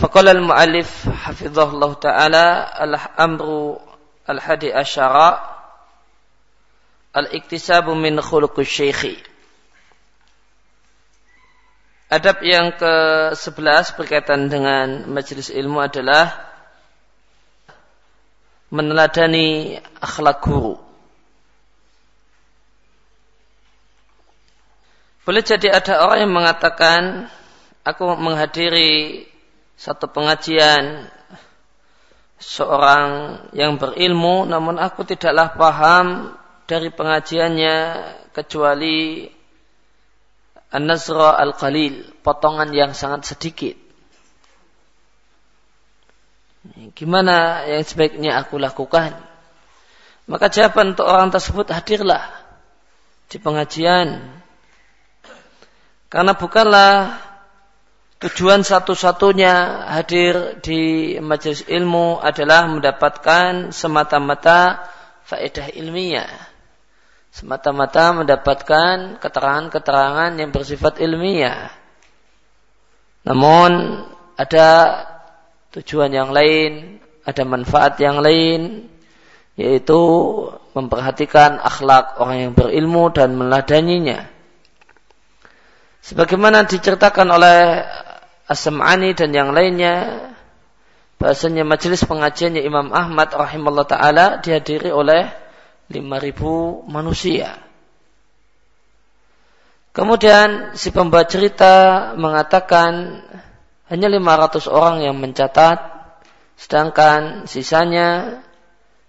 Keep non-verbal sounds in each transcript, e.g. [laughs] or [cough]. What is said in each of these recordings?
Faqala al-mu'allif hafizahullah ta'ala al-amru al-hadi asyara al-iktisabu min khuluqus syekhi. Adab yang ke-11 berkaitan dengan majelis ilmu adalah meneladani akhlak guru. Boleh jadi ada orang yang mengatakan, aku menghadiri satu pengajian seorang yang berilmu, namun aku tidaklah paham dari pengajiannya kecuali An-Nazra Al-Qalil, potongan yang sangat sedikit. Gimana yang sebaiknya aku lakukan? Maka jawaban untuk orang tersebut hadirlah di pengajian. Karena bukanlah tujuan satu-satunya hadir di majelis ilmu adalah mendapatkan semata-mata faedah ilmiah semata-mata mendapatkan keterangan-keterangan yang bersifat ilmiah. Namun ada tujuan yang lain, ada manfaat yang lain, yaitu memperhatikan akhlak orang yang berilmu dan meladaninya. Sebagaimana diceritakan oleh As-Sam'ani dan yang lainnya, bahasanya majelis pengajiannya Imam Ahmad rahimahullah ta'ala dihadiri oleh 5000 manusia. Kemudian si pembawa cerita mengatakan hanya 500 orang yang mencatat sedangkan sisanya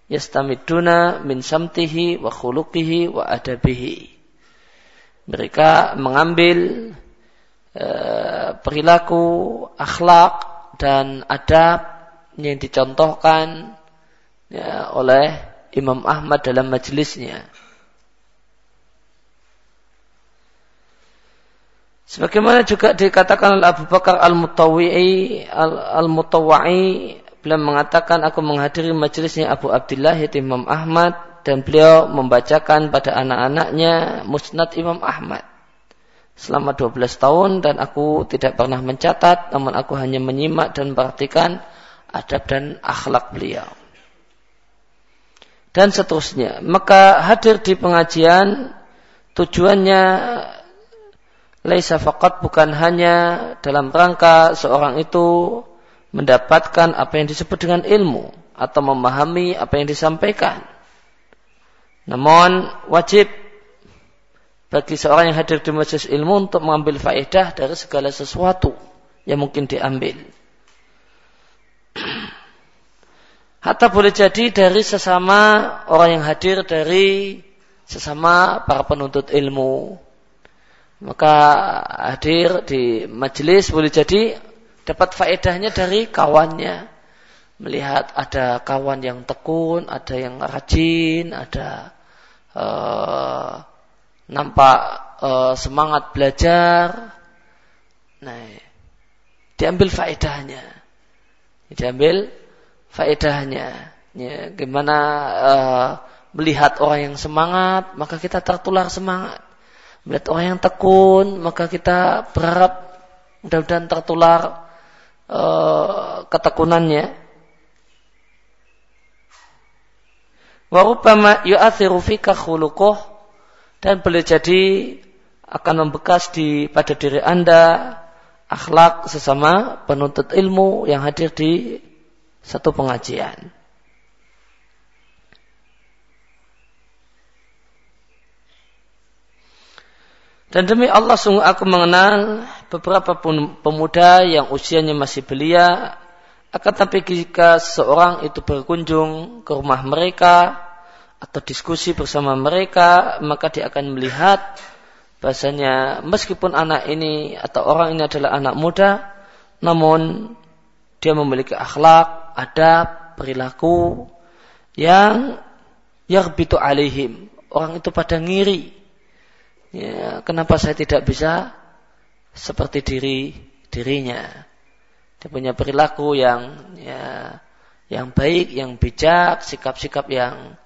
yastamiduna min samtihi wa khuluqihi wa adabihi. Mereka mengambil perilaku, akhlak dan adab yang dicontohkan ya, oleh Imam Ahmad dalam majelisnya. Sebagaimana juga dikatakan oleh Abu Bakar Al-Mutawwi'i Al-Mutawwa'i beliau mengatakan aku menghadiri majelisnya Abu Abdullah yaitu Imam Ahmad dan beliau membacakan pada anak-anaknya Musnad Imam Ahmad selama 12 tahun dan aku tidak pernah mencatat namun aku hanya menyimak dan perhatikan adab dan akhlak beliau dan seterusnya. Maka hadir di pengajian tujuannya laisa faqat bukan hanya dalam rangka seorang itu mendapatkan apa yang disebut dengan ilmu atau memahami apa yang disampaikan. Namun wajib bagi seorang yang hadir di majelis ilmu untuk mengambil faedah dari segala sesuatu yang mungkin diambil. [clears throat] Hatta boleh jadi dari sesama orang yang hadir dari sesama para penuntut ilmu. Maka hadir di majelis boleh jadi dapat faedahnya dari kawannya. Melihat ada kawan yang tekun, ada yang rajin, ada uh, nampak uh, semangat belajar. Nah, diambil faedahnya. Diambil faedahnya. Ya, gimana uh, melihat orang yang semangat, maka kita tertular semangat. Melihat orang yang tekun, maka kita berharap mudah-mudahan tertular uh, ketekunannya. Warubama yu'athiru fika khuluquh dan boleh jadi akan membekas di pada diri Anda akhlak sesama penuntut ilmu yang hadir di satu pengajian. Dan demi Allah sungguh aku mengenal beberapa pemuda yang usianya masih belia. Akan tapi jika seorang itu berkunjung ke rumah mereka atau diskusi bersama mereka, maka dia akan melihat bahasanya meskipun anak ini atau orang ini adalah anak muda, namun dia memiliki akhlak, adab, perilaku yang yarbitu alaihim. Orang itu pada ngiri. Ya, kenapa saya tidak bisa seperti diri dirinya? Dia punya perilaku yang ya, yang baik, yang bijak, sikap-sikap yang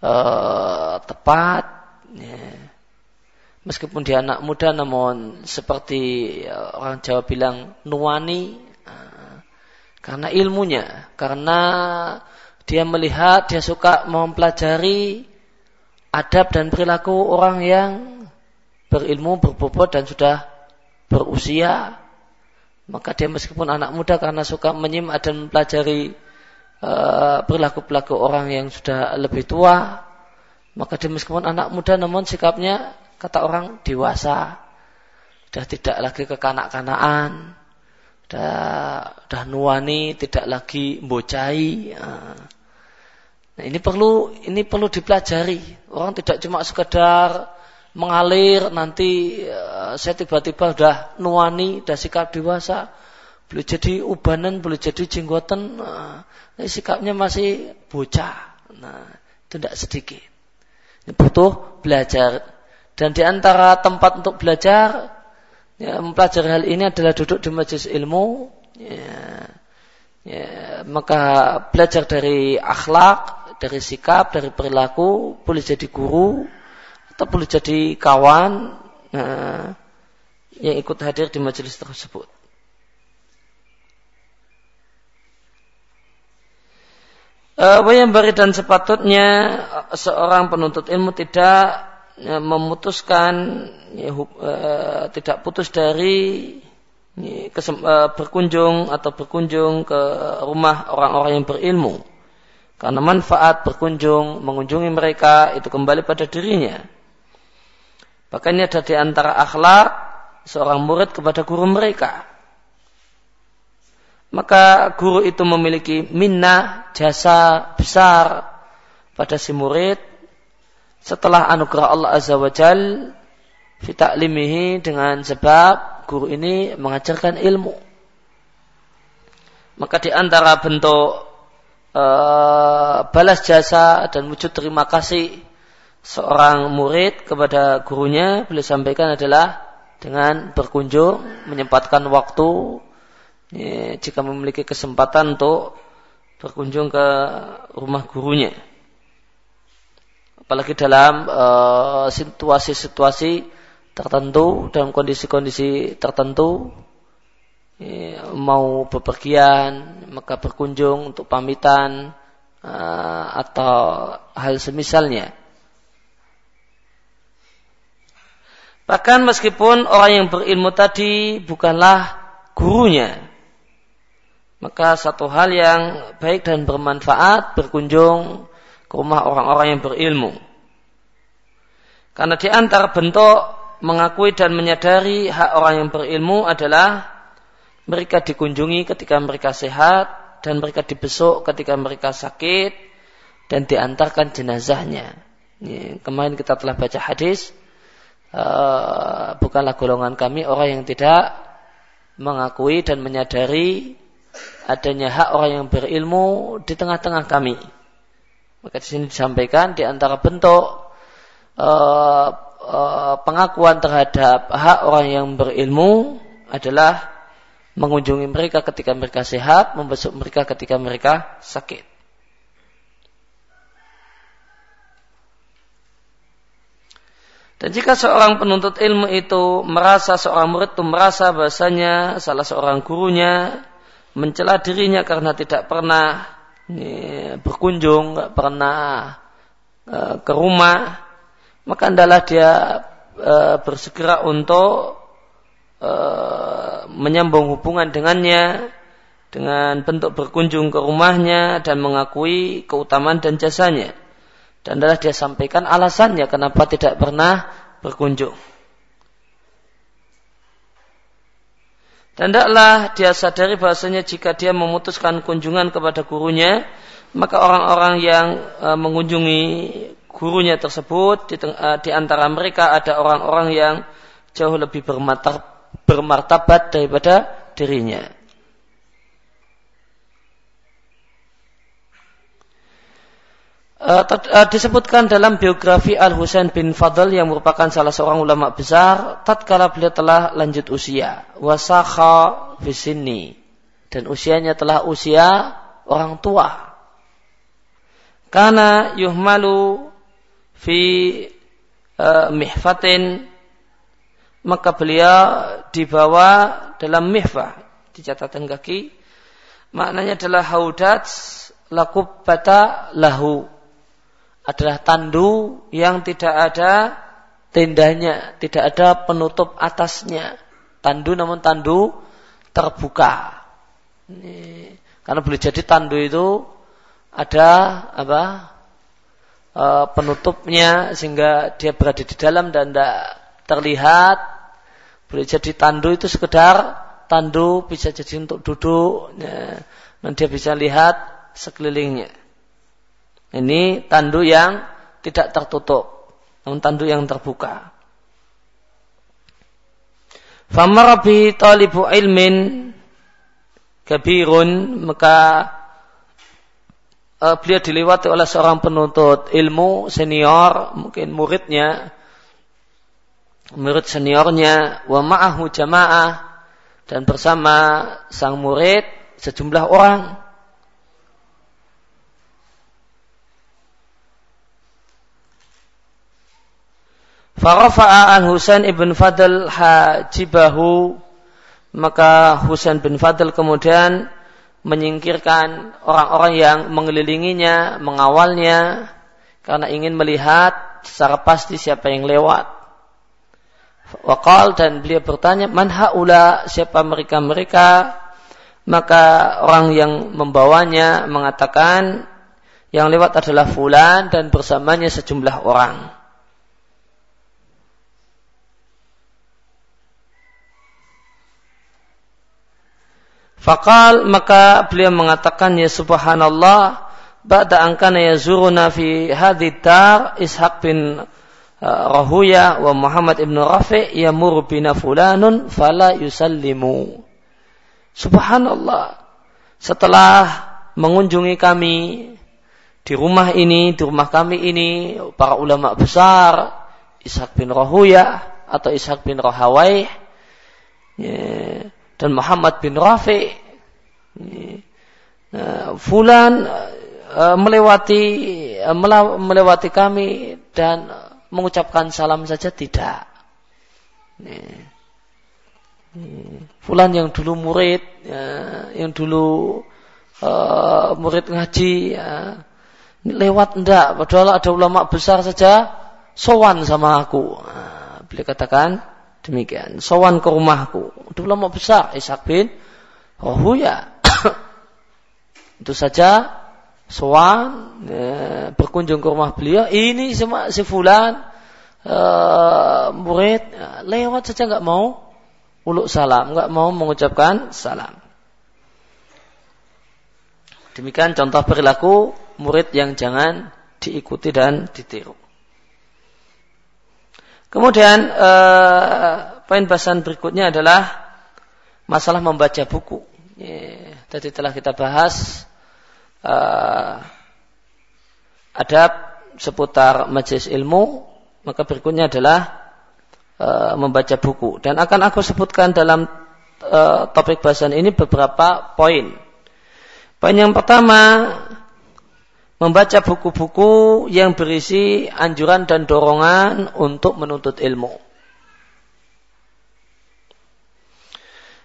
uh, tepat. Ya. Meskipun dia anak muda, namun seperti orang Jawa bilang nuani, uh, Karena ilmunya, karena dia melihat, dia suka mempelajari adab dan perilaku orang yang berilmu, berbobot dan sudah berusia. Maka dia meskipun anak muda karena suka menyimak dan mempelajari perilaku-perilaku orang yang sudah lebih tua, maka dia meskipun anak muda namun sikapnya kata orang dewasa. Sudah tidak lagi kekanak-kanaan Dah, dah nuani, tidak lagi bocai. Nah, ini perlu ini perlu dipelajari. Orang tidak cuma sekedar mengalir nanti uh, saya tiba-tiba udah nuani, udah sikap dewasa, boleh jadi ubanan, boleh jadi jenggotan, uh, sikapnya masih bocah. Nah, itu tidak sedikit. Ini butuh belajar. Dan di antara tempat untuk belajar ya, mempelajari hal ini adalah duduk di majelis ilmu ya, ya, maka belajar dari akhlak dari sikap dari perilaku boleh jadi guru atau boleh jadi kawan nah, yang ikut hadir di majelis tersebut Uh, yang bari dan sepatutnya seorang penuntut ilmu tidak ya, memutuskan tidak putus dari kesem, berkunjung atau berkunjung ke rumah orang-orang yang berilmu. Karena manfaat berkunjung mengunjungi mereka itu kembali pada dirinya. Bahkan ini ada di antara akhlak seorang murid kepada guru mereka maka guru itu memiliki minnah jasa besar pada si murid setelah anugerah Allah Azza wa Jal fitaklimihi dengan sebab guru ini mengajarkan ilmu. Maka di antara bentuk uh, balas jasa dan wujud terima kasih seorang murid kepada gurunya boleh sampaikan adalah dengan berkunjung menyempatkan waktu ya, jika memiliki kesempatan untuk berkunjung ke rumah gurunya. Apalagi dalam eh, situasi-situasi uh, tertentu dalam kondisi-kondisi tertentu ya, mau bepergian maka berkunjung untuk pamitan uh, atau hal semisalnya. Bahkan meskipun orang yang berilmu tadi bukanlah gurunya maka satu hal yang baik dan bermanfaat berkunjung ke rumah orang-orang yang berilmu. Karena di antara bentuk mengakui dan menyadari hak orang yang berilmu adalah mereka dikunjungi ketika mereka sehat dan mereka dibesuk ketika mereka sakit dan diantarkan jenazahnya. Kemarin kita telah baca hadis uh, bukanlah golongan kami orang yang tidak mengakui dan menyadari adanya hak orang yang berilmu di tengah-tengah kami. Maka di sini disampaikan di antara bentuk uh, uh, pengakuan terhadap hak orang yang berilmu adalah mengunjungi mereka ketika mereka sehat, membesuk mereka ketika mereka sakit. Dan jika seorang penuntut ilmu itu merasa seorang murid itu merasa bahasanya salah seorang gurunya mencela dirinya karena tidak pernah berkunjung, nggak pernah uh, ke rumah, maka adalah dia uh, bersegera untuk uh, menyambung hubungan dengannya dengan bentuk berkunjung ke rumahnya dan mengakui keutamaan dan jasanya. Dan adalah dia sampaikan alasannya kenapa tidak pernah berkunjung. Dan tidaklah dia sadari bahasanya jika dia memutuskan kunjungan kepada gurunya, maka orang-orang yang uh, mengunjungi gurunya tersebut di, uh, di antara mereka ada orang-orang yang jauh lebih bermartabat daripada dirinya. Uh, disebutkan dalam biografi Al Husain bin Fadl yang merupakan salah seorang ulama besar tatkala beliau telah lanjut usia. Wasakha fisini dan usianya telah usia orang tua. Karena yuhmalu fi uh, mihfatin. Maka beliau dibawa dalam mihfah di catatan kaki. Maknanya adalah haudat lakubata lahu adalah tandu yang tidak ada tendanya, tidak ada penutup atasnya. Tandu namun tandu terbuka. Ini, karena boleh jadi tandu itu ada apa e, penutupnya sehingga dia berada di dalam dan tidak terlihat. Boleh jadi tandu itu sekedar tandu bisa jadi untuk duduk ya, dan dia bisa lihat sekelilingnya. Ini tandu yang tidak tertutup, namun tandu yang terbuka. Famarabi talibu ilmin kabirun maka uh, beliau dilewati oleh seorang penuntut ilmu senior mungkin muridnya murid seniornya wa ma'ahu jamaah dan bersama sang murid sejumlah orang Farafa'a an Husain ibn Fadl hajibahu maka Husain bin Fadl kemudian menyingkirkan orang-orang yang mengelilinginya, mengawalnya karena ingin melihat secara pasti siapa yang lewat. Wakal dan beliau bertanya, man haula siapa mereka-mereka? Maka orang yang membawanya mengatakan yang lewat adalah fulan dan bersamanya sejumlah orang. Fakal maka beliau mengatakan ya subhanallah ba'da angkana yazuruna fi hadhihi dar Ishaq bin uh, Rahuya wa Muhammad ibn Rafi yamur bina fulanun fala yusallimu. Subhanallah. Setelah mengunjungi kami di rumah ini, di rumah kami ini para ulama besar Ishaq bin Rahuya atau Ishaq bin Rahawai ya, dan Muhammad bin Rafi uh, Fulan uh, melewati uh, melewati kami dan mengucapkan salam saja tidak. Fulan yang dulu murid, yang dulu murid ngaji, lewat enggak, padahal ada ulama besar saja sowan sama aku. Nah, beliau katakan, Demikian. Sowan ke rumahku. Itu lama besar. Ishak bin Rahuya. [coughs] Itu saja sowan ya, berkunjung ke rumah beliau. Ini semua si fulan uh, murid ya, lewat saja nggak mau uluk salam, nggak mau mengucapkan salam. Demikian contoh perilaku murid yang jangan diikuti dan ditiru. Kemudian eh, poin bahasan berikutnya adalah masalah membaca buku. Tadi telah kita bahas eh, adab seputar majelis ilmu, maka berikutnya adalah eh, membaca buku. Dan akan aku sebutkan dalam eh, topik bahasan ini beberapa poin. Poin yang pertama membaca buku-buku yang berisi anjuran dan dorongan untuk menuntut ilmu.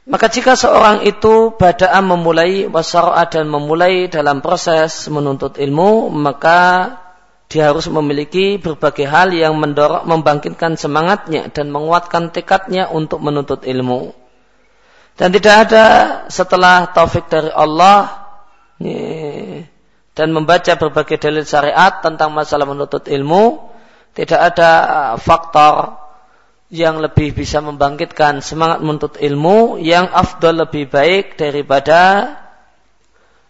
Maka jika seorang itu badaan memulai wasara'a dan memulai dalam proses menuntut ilmu, maka dia harus memiliki berbagai hal yang mendorong, membangkitkan semangatnya dan menguatkan tekadnya untuk menuntut ilmu. Dan tidak ada setelah taufik dari Allah, dan membaca berbagai dalil syariat tentang masalah menuntut ilmu, tidak ada uh, faktor yang lebih bisa membangkitkan semangat menuntut ilmu. Yang afdol lebih baik daripada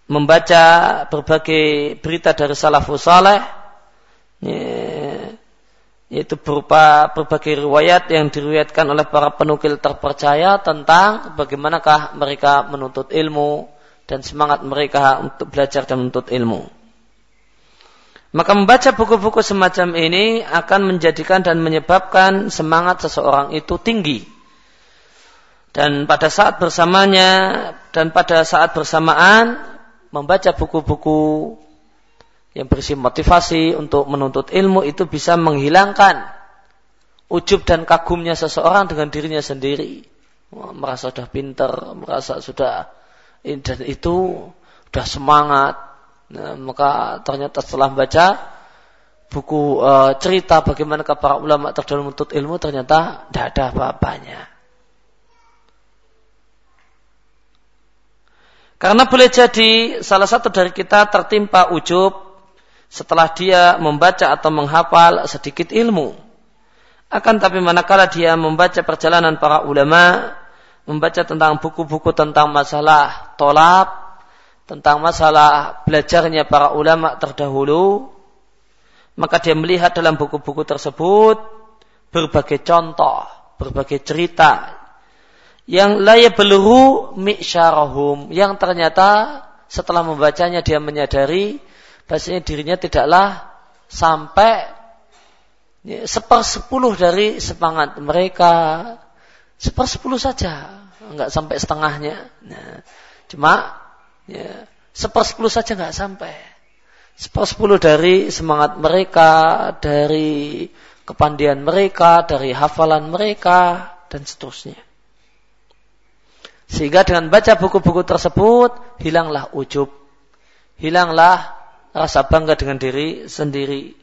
membaca berbagai berita dari salafus saleh yaitu berupa berbagai riwayat yang diriwayatkan oleh para penukil terpercaya tentang bagaimanakah mereka menuntut ilmu dan semangat mereka untuk belajar dan menuntut ilmu. Maka membaca buku-buku semacam ini akan menjadikan dan menyebabkan semangat seseorang itu tinggi. Dan pada saat bersamanya dan pada saat bersamaan membaca buku-buku yang berisi motivasi untuk menuntut ilmu itu bisa menghilangkan ujub dan kagumnya seseorang dengan dirinya sendiri. Merasa sudah pinter, merasa sudah dan itu sudah semangat. Nah, maka ternyata setelah baca buku e, cerita bagaimana para ulama terdahulu menuntut ilmu ternyata tidak ada apa-apanya. Karena boleh jadi salah satu dari kita tertimpa ujub setelah dia membaca atau menghafal sedikit ilmu. Akan tapi manakala dia membaca perjalanan para ulama, membaca tentang buku-buku tentang masalah tolak, tentang masalah belajarnya para ulama terdahulu, maka dia melihat dalam buku-buku tersebut berbagai contoh, berbagai cerita yang layak beluru mi'syarahum yang ternyata setelah membacanya dia menyadari bahasanya dirinya tidaklah sampai sepersepuluh dari semangat mereka sepersepuluh saja nggak sampai setengahnya nah, cuma ya, sepersepuluh saja nggak sampai sepersepuluh dari semangat mereka dari kepandian mereka dari hafalan mereka dan seterusnya sehingga dengan baca buku-buku tersebut hilanglah ujub hilanglah rasa bangga dengan diri sendiri.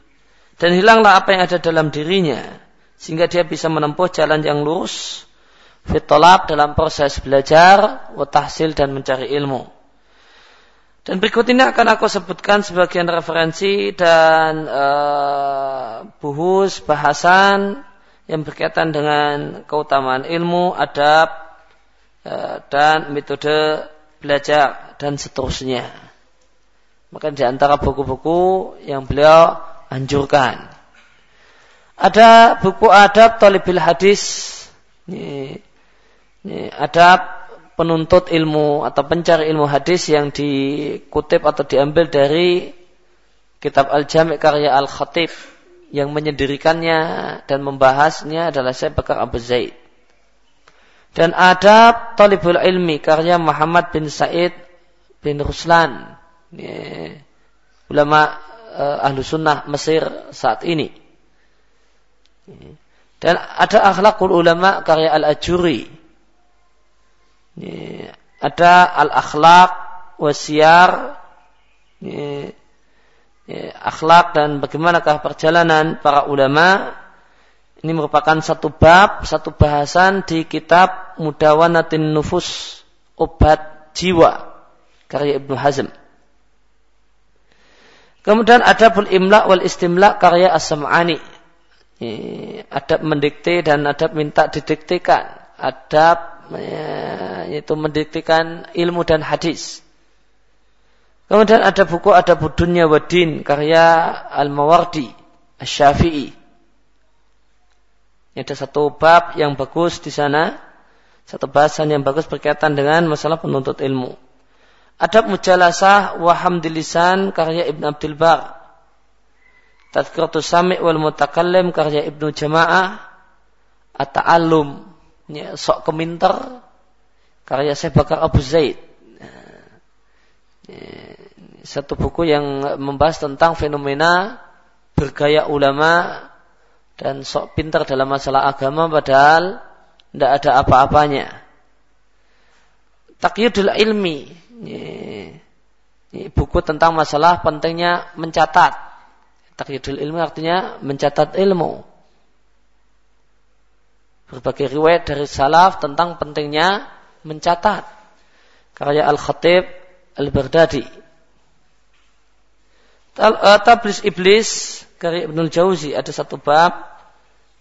Dan hilanglah apa yang ada dalam dirinya. Sehingga dia bisa menempuh jalan yang lurus. Fitolab dalam proses belajar, watahsil dan mencari ilmu. Dan berikut ini akan aku sebutkan sebagian referensi dan uh, buhus bahasan yang berkaitan dengan keutamaan ilmu, adab, uh, dan metode belajar dan seterusnya. Maka di antara buku-buku yang beliau anjurkan. Ada buku adab talibil hadis. Ini, ini adab penuntut ilmu atau pencari ilmu hadis yang dikutip atau diambil dari kitab Al-Jami' karya Al-Khatib yang menyendirikannya dan membahasnya adalah Syekh Bakar Abu Zaid. Dan adab talibul ilmi karya Muhammad bin Said bin Ruslan ya, ulama uh, ahlu sunnah Mesir saat ini. Dan ada akhlakul ulama karya Al-Ajuri. Ya, ada al-akhlak wasiar ya, ya, akhlak dan bagaimanakah perjalanan para ulama ini merupakan satu bab, satu bahasan di kitab Mudawanatin Nufus Obat Jiwa karya Ibnu Hazm. Kemudian adabul imla wal istimla karya as-sam'ani. Adab mendikte dan adab minta didiktekan. Adab yaitu mendiktekan ilmu dan hadis. Kemudian ada buku ada budunya wadin karya Al-Mawardi Asy-Syafi'i. Ada satu bab yang bagus di sana, satu bahasan yang bagus berkaitan dengan masalah penuntut ilmu. Adab mujalasah wa hamdilisan karya Ibn Abdul Bar. Tadkiratus Sami' wal Mutakallim karya Ibnu Jama'ah. At-Ta'allum. Ya, sok keminter karya Syekh Bakar Abu Zaid. Ya, satu buku yang membahas tentang fenomena bergaya ulama dan sok pintar dalam masalah agama padahal tidak ada apa-apanya. Takyidul ilmi ini buku tentang masalah pentingnya mencatat. Takyidul ilmu artinya mencatat ilmu. Berbagai riwayat dari salaf tentang pentingnya mencatat. Karya Al-Khatib Al-Bardadi. Eh, Tablis Iblis karya Ibnul Jauzi ada satu bab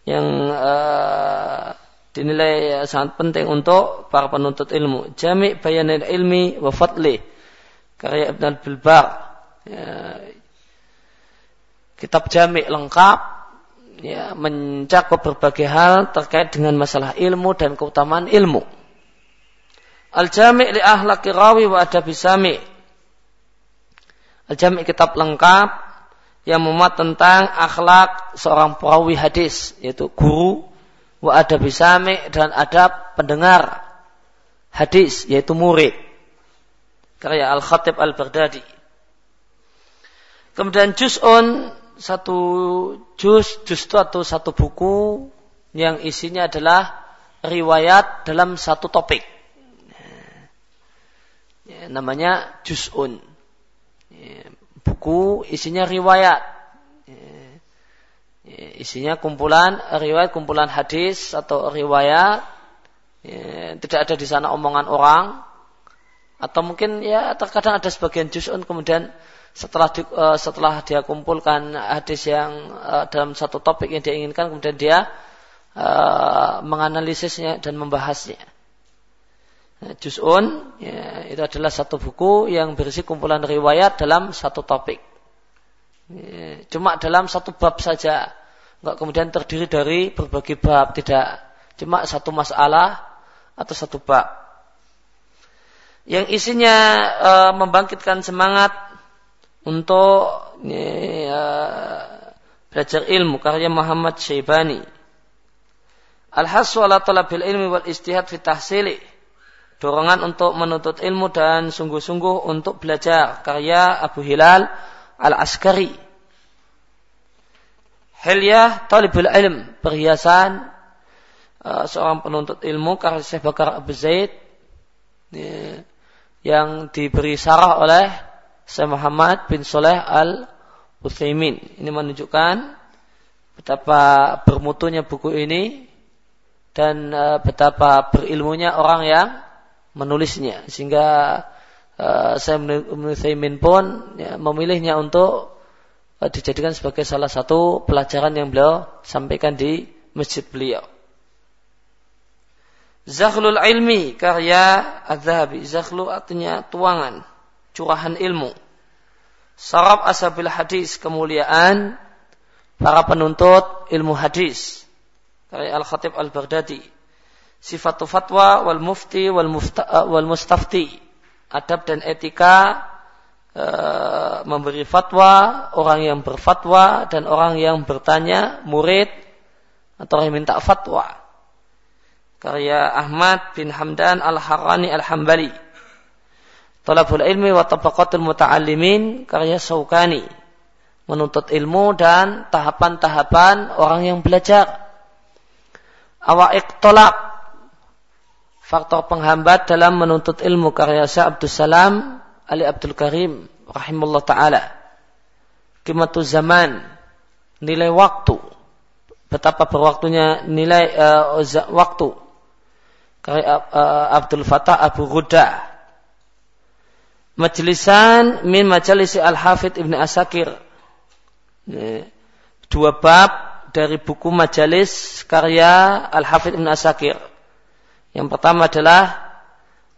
yang uh, dinilai sangat penting untuk para penuntut ilmu. Jami' bayanil ilmi wa fadli. Karya Ibn al-Bilbar. Ya, kitab jami' lengkap ya, mencakup berbagai hal terkait dengan masalah ilmu dan keutamaan ilmu. Al-Jami' li ahlaki rawi wa adabi sami. Al-Jami' kitab lengkap yang memuat tentang akhlak seorang perawi hadis, yaitu guru wa adab sami dan adab pendengar hadis yaitu murid karya Al-Khatib Al-Baghdadi kemudian juz'un satu juz itu atau satu buku yang isinya adalah riwayat dalam satu topik ya, namanya Juz'un. Buku isinya riwayat. Isinya kumpulan riwayat, kumpulan hadis atau riwayat. Tidak ada di sana omongan orang. Atau mungkin ya terkadang ada sebagian juz'un kemudian setelah di, uh, setelah dia kumpulkan hadis yang uh, dalam satu topik yang dia inginkan kemudian dia uh, menganalisisnya dan membahasnya. Juz'un ya, itu adalah satu buku yang berisi kumpulan riwayat dalam satu topik. Ya, cuma dalam satu bab saja. Enggak kemudian terdiri dari berbagai bab, tidak. Cuma satu masalah atau satu bab. Yang isinya e, membangkitkan semangat untuk ya, belajar ilmu karya Muhammad Syaibani. Al-hasu ala talabil ilmi wal istihad fi tahsili dorongan untuk menuntut ilmu dan sungguh-sungguh untuk belajar karya Abu Hilal Al-Askari. Hilyah talibul ilm, perhiasan uh, seorang penuntut ilmu karya Syekh Bakar Abu Zaid ya, yang diberi sarah oleh Syekh Muhammad bin Soleh Al-Utsaimin. Ini menunjukkan betapa bermutunya buku ini dan uh, betapa berilmunya orang yang menulisnya sehingga uh, saya Ibnu pun ya, memilihnya untuk uh, dijadikan sebagai salah satu pelajaran yang beliau sampaikan di masjid beliau. Zakhlul ilmi karya Az-Zahabi. Zakhlu artinya tuangan, curahan ilmu. Sarab asabil hadis, kemuliaan para penuntut ilmu hadis. Karya Al-Khatib Al-Baghdadi. Sifatu fatwa wal mufti wal, mufta, uh, wal mustafti. Adab dan etika e, memberi fatwa orang yang berfatwa dan orang yang bertanya murid atau yang minta fatwa. Karya Ahmad bin Hamdan Al-Harani Al-Hambali Talabul ilmi wa tabaqatul muta'allimin karya Saukani. Menuntut ilmu dan tahapan-tahapan orang yang belajar. Awaiq tolak faktor penghambat dalam menuntut ilmu karya Syekh Abdul Salam Ali Abdul Karim rahimullah taala. Kimatu zaman nilai waktu. Betapa berwaktunya nilai uh, waktu. Karya uh, Abdul Fatah Abu Ghuda Majlisan min majalisi Al-Hafidh Ibn Asakir. Dua bab dari buku majalis karya Al-Hafidh Ibn Asakir. Yang pertama adalah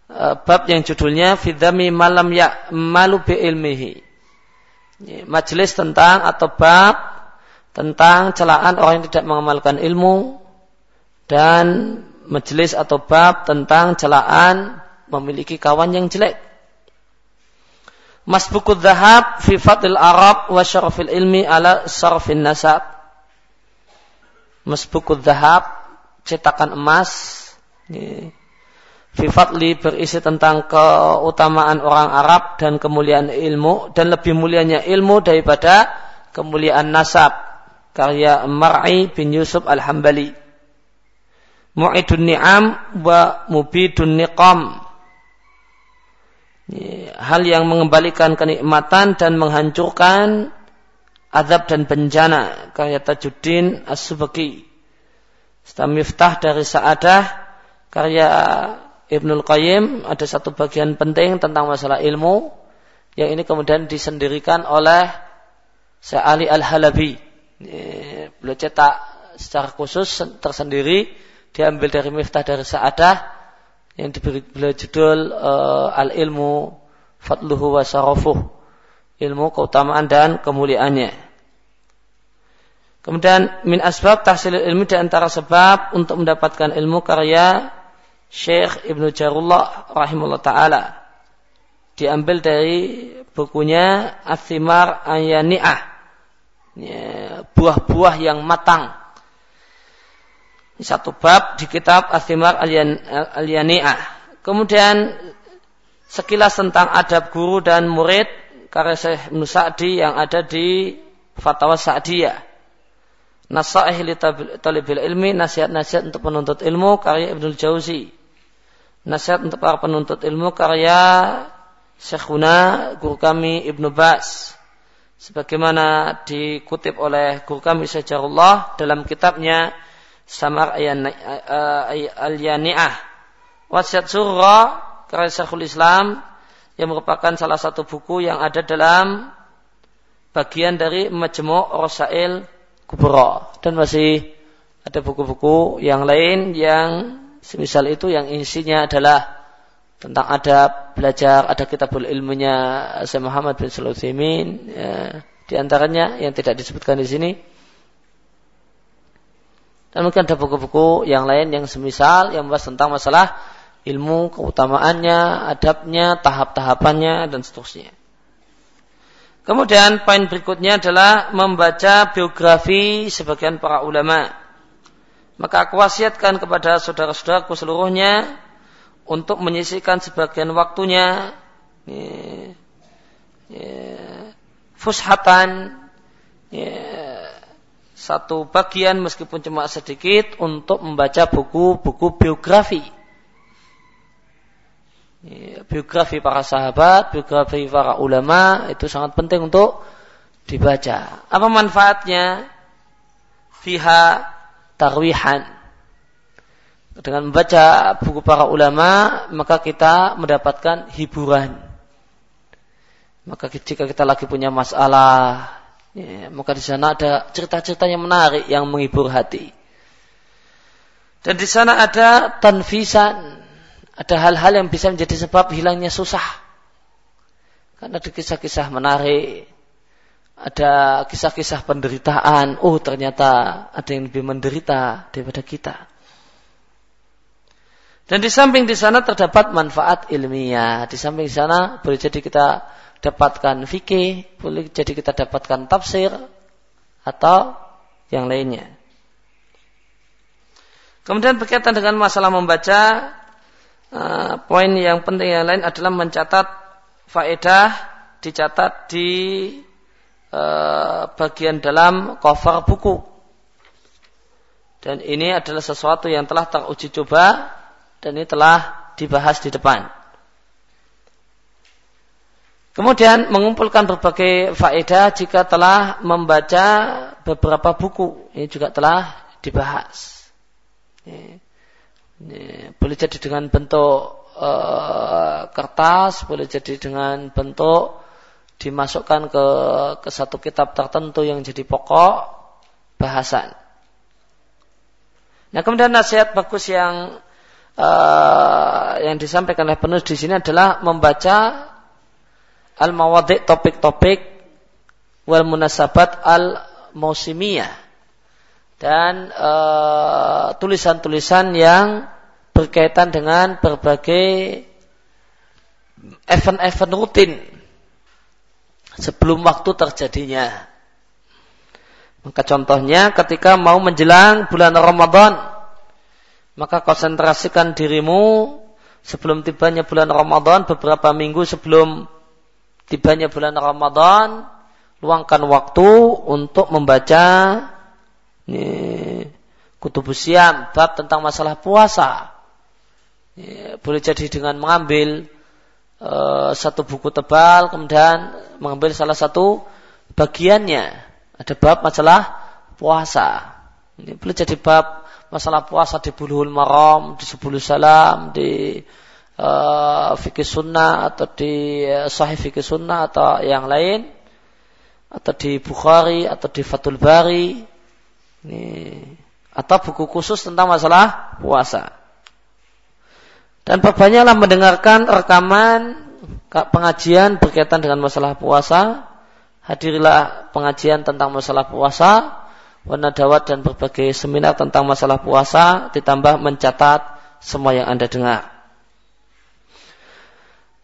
uh, bab yang judulnya Fidami Malam Ya Malu Bi Ilmihi. Majelis tentang atau bab tentang celaan orang yang tidak mengamalkan ilmu dan majelis atau bab tentang celaan memiliki kawan yang jelek. Masbukud Zahab fi Fatil Arab wa Syarafil Ilmi ala Syarafin Nasab. Masbukud Zahab cetakan emas Fifatli berisi tentang keutamaan orang Arab dan kemuliaan ilmu dan lebih mulianya ilmu daripada kemuliaan nasab karya Mar'i bin Yusuf Al-Hambali. Mu'idun ni'am wa mubidun niqam. Hal yang mengembalikan kenikmatan dan menghancurkan azab dan bencana karya Tajuddin As-Subaki. Miftah dari Sa'adah karya Ibnul Qayyim ada satu bagian penting tentang masalah ilmu yang ini kemudian disendirikan oleh Syekh Al-Halabi. Beliau cetak secara khusus tersendiri diambil dari Miftah dari Sa'adah yang diberi beliau judul uh, Al-Ilmu Fadluhu wa Sarafuh. Ilmu keutamaan dan kemuliaannya. Kemudian min asbab tahsil ilmu di antara sebab untuk mendapatkan ilmu karya Syekh Ibnu Jarullah rahimahullah taala diambil dari bukunya Athimar Ayani'ah ya, buah-buah yang matang satu bab di kitab Athimar Alyani'ah kemudian sekilas tentang adab guru dan murid karya Syekh Ibnu Sa'di yang ada di Fatwa Sa'diyah. Nasaih li talibil ilmi nasihat-nasihat untuk penuntut ilmu karya Ibnu Jauzi. Nasihat untuk para penuntut ilmu karya Syekhuna guru kami Ibnu Bas. Sebagaimana dikutip oleh guru kami Syajarullah dalam kitabnya Samar Al-Yani'ah Wasiat Surah karya Syekhul Islam yang merupakan salah satu buku yang ada dalam bagian dari Majmu' Rasail Kubra dan masih ada buku-buku yang lain yang semisal itu yang isinya adalah tentang adab, belajar, ada kitabul ilmunya Syekh Muhammad bin Sulaiman ya, di antaranya yang tidak disebutkan di sini. Dan mungkin ada buku-buku yang lain yang semisal yang membahas tentang masalah ilmu, keutamaannya, adabnya, tahap-tahapannya, dan seterusnya. Kemudian poin berikutnya adalah membaca biografi sebagian para ulama. Maka aku wasiatkan kepada saudara-saudaraku seluruhnya untuk menyisihkan sebagian waktunya ya, ya, fushatan ya, satu bagian meskipun cuma sedikit untuk membaca buku-buku biografi ya, biografi para sahabat, biografi para ulama itu sangat penting untuk dibaca. Apa manfaatnya? Fiha tarwihan. Dengan membaca buku para ulama, maka kita mendapatkan hiburan. Maka jika kita lagi punya masalah, ya, maka di sana ada cerita-cerita yang menarik yang menghibur hati. Dan di sana ada tanfisan, ada hal-hal yang bisa menjadi sebab hilangnya susah. Karena ada kisah-kisah menarik, ada kisah-kisah penderitaan. Oh ternyata ada yang lebih menderita daripada kita. Dan di samping di sana terdapat manfaat ilmiah. Di samping di sana boleh jadi kita dapatkan fikih, boleh jadi kita dapatkan tafsir atau yang lainnya. Kemudian berkaitan dengan masalah membaca, uh, poin yang penting yang lain adalah mencatat faedah dicatat di Eh, bagian dalam cover buku. Dan ini adalah sesuatu yang telah teruji coba dan ini telah dibahas di depan. Kemudian mengumpulkan berbagai faedah jika telah membaca beberapa buku. Ini juga telah dibahas. Ini, ini, boleh jadi dengan bentuk uh, kertas, boleh jadi dengan bentuk dimasukkan ke, ke satu kitab tertentu yang jadi pokok bahasan. Nah kemudian nasihat bagus yang uh, yang disampaikan oleh penulis di sini adalah membaca al mawadik topik-topik wal munasabat al mausimiyah dan eh, tulisan-tulisan uh, yang berkaitan dengan berbagai event-event rutin sebelum waktu terjadinya. Maka contohnya ketika mau menjelang bulan Ramadan, maka konsentrasikan dirimu sebelum tibanya bulan Ramadan, beberapa minggu sebelum tibanya bulan Ramadan, luangkan waktu untuk membaca ini, kutubus siam, bab tentang masalah puasa. Ini, boleh jadi dengan mengambil uh, satu buku tebal, kemudian mengambil salah satu bagiannya. Ada bab masalah puasa. Ini boleh jadi bab masalah puasa di buluhul maram, di sepuluh salam, di uh, fikih sunnah atau di uh, sahih fikih sunnah atau yang lain atau di Bukhari atau di Fathul Bari ini atau buku khusus tentang masalah puasa. Dan perbanyaklah mendengarkan rekaman pengajian berkaitan dengan masalah puasa. Hadirilah pengajian tentang masalah puasa, wanadawat dan berbagai seminar tentang masalah puasa, ditambah mencatat semua yang Anda dengar.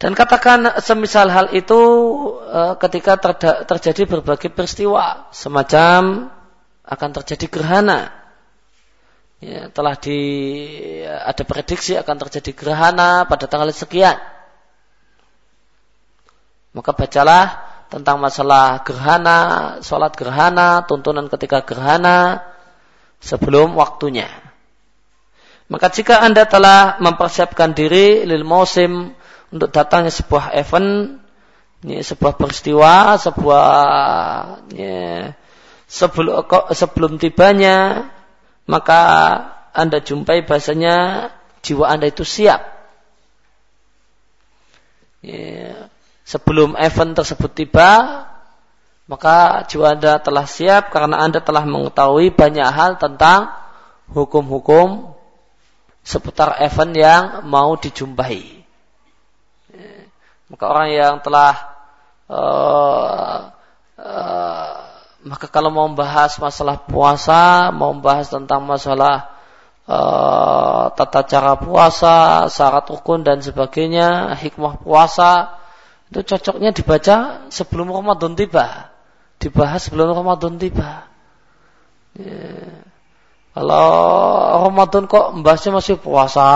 Dan katakan semisal hal itu e, ketika terjadi berbagai peristiwa, semacam akan terjadi gerhana, ya, telah di ada prediksi akan terjadi gerhana pada tanggal sekian maka bacalah tentang masalah gerhana, sholat gerhana, tuntunan ketika gerhana sebelum waktunya. Maka jika Anda telah mempersiapkan diri lil musim untuk datangnya sebuah event, ini sebuah peristiwa, sebuah ya, sebelum sebelum tibanya, maka anda jumpai bahasanya jiwa anda itu siap. Ya, sebelum event tersebut tiba, maka jiwa anda telah siap karena anda telah mengetahui banyak hal tentang hukum-hukum seputar event yang mau dijumpai. Maka orang yang telah uh, uh, maka kalau mau membahas masalah puasa, mau membahas tentang masalah uh, tata cara puasa, syarat rukun dan sebagainya, hikmah puasa, itu cocoknya dibaca sebelum Ramadan tiba. Dibahas sebelum Ramadan tiba. Yeah. Kalau Ramadan kok membahasnya masih puasa,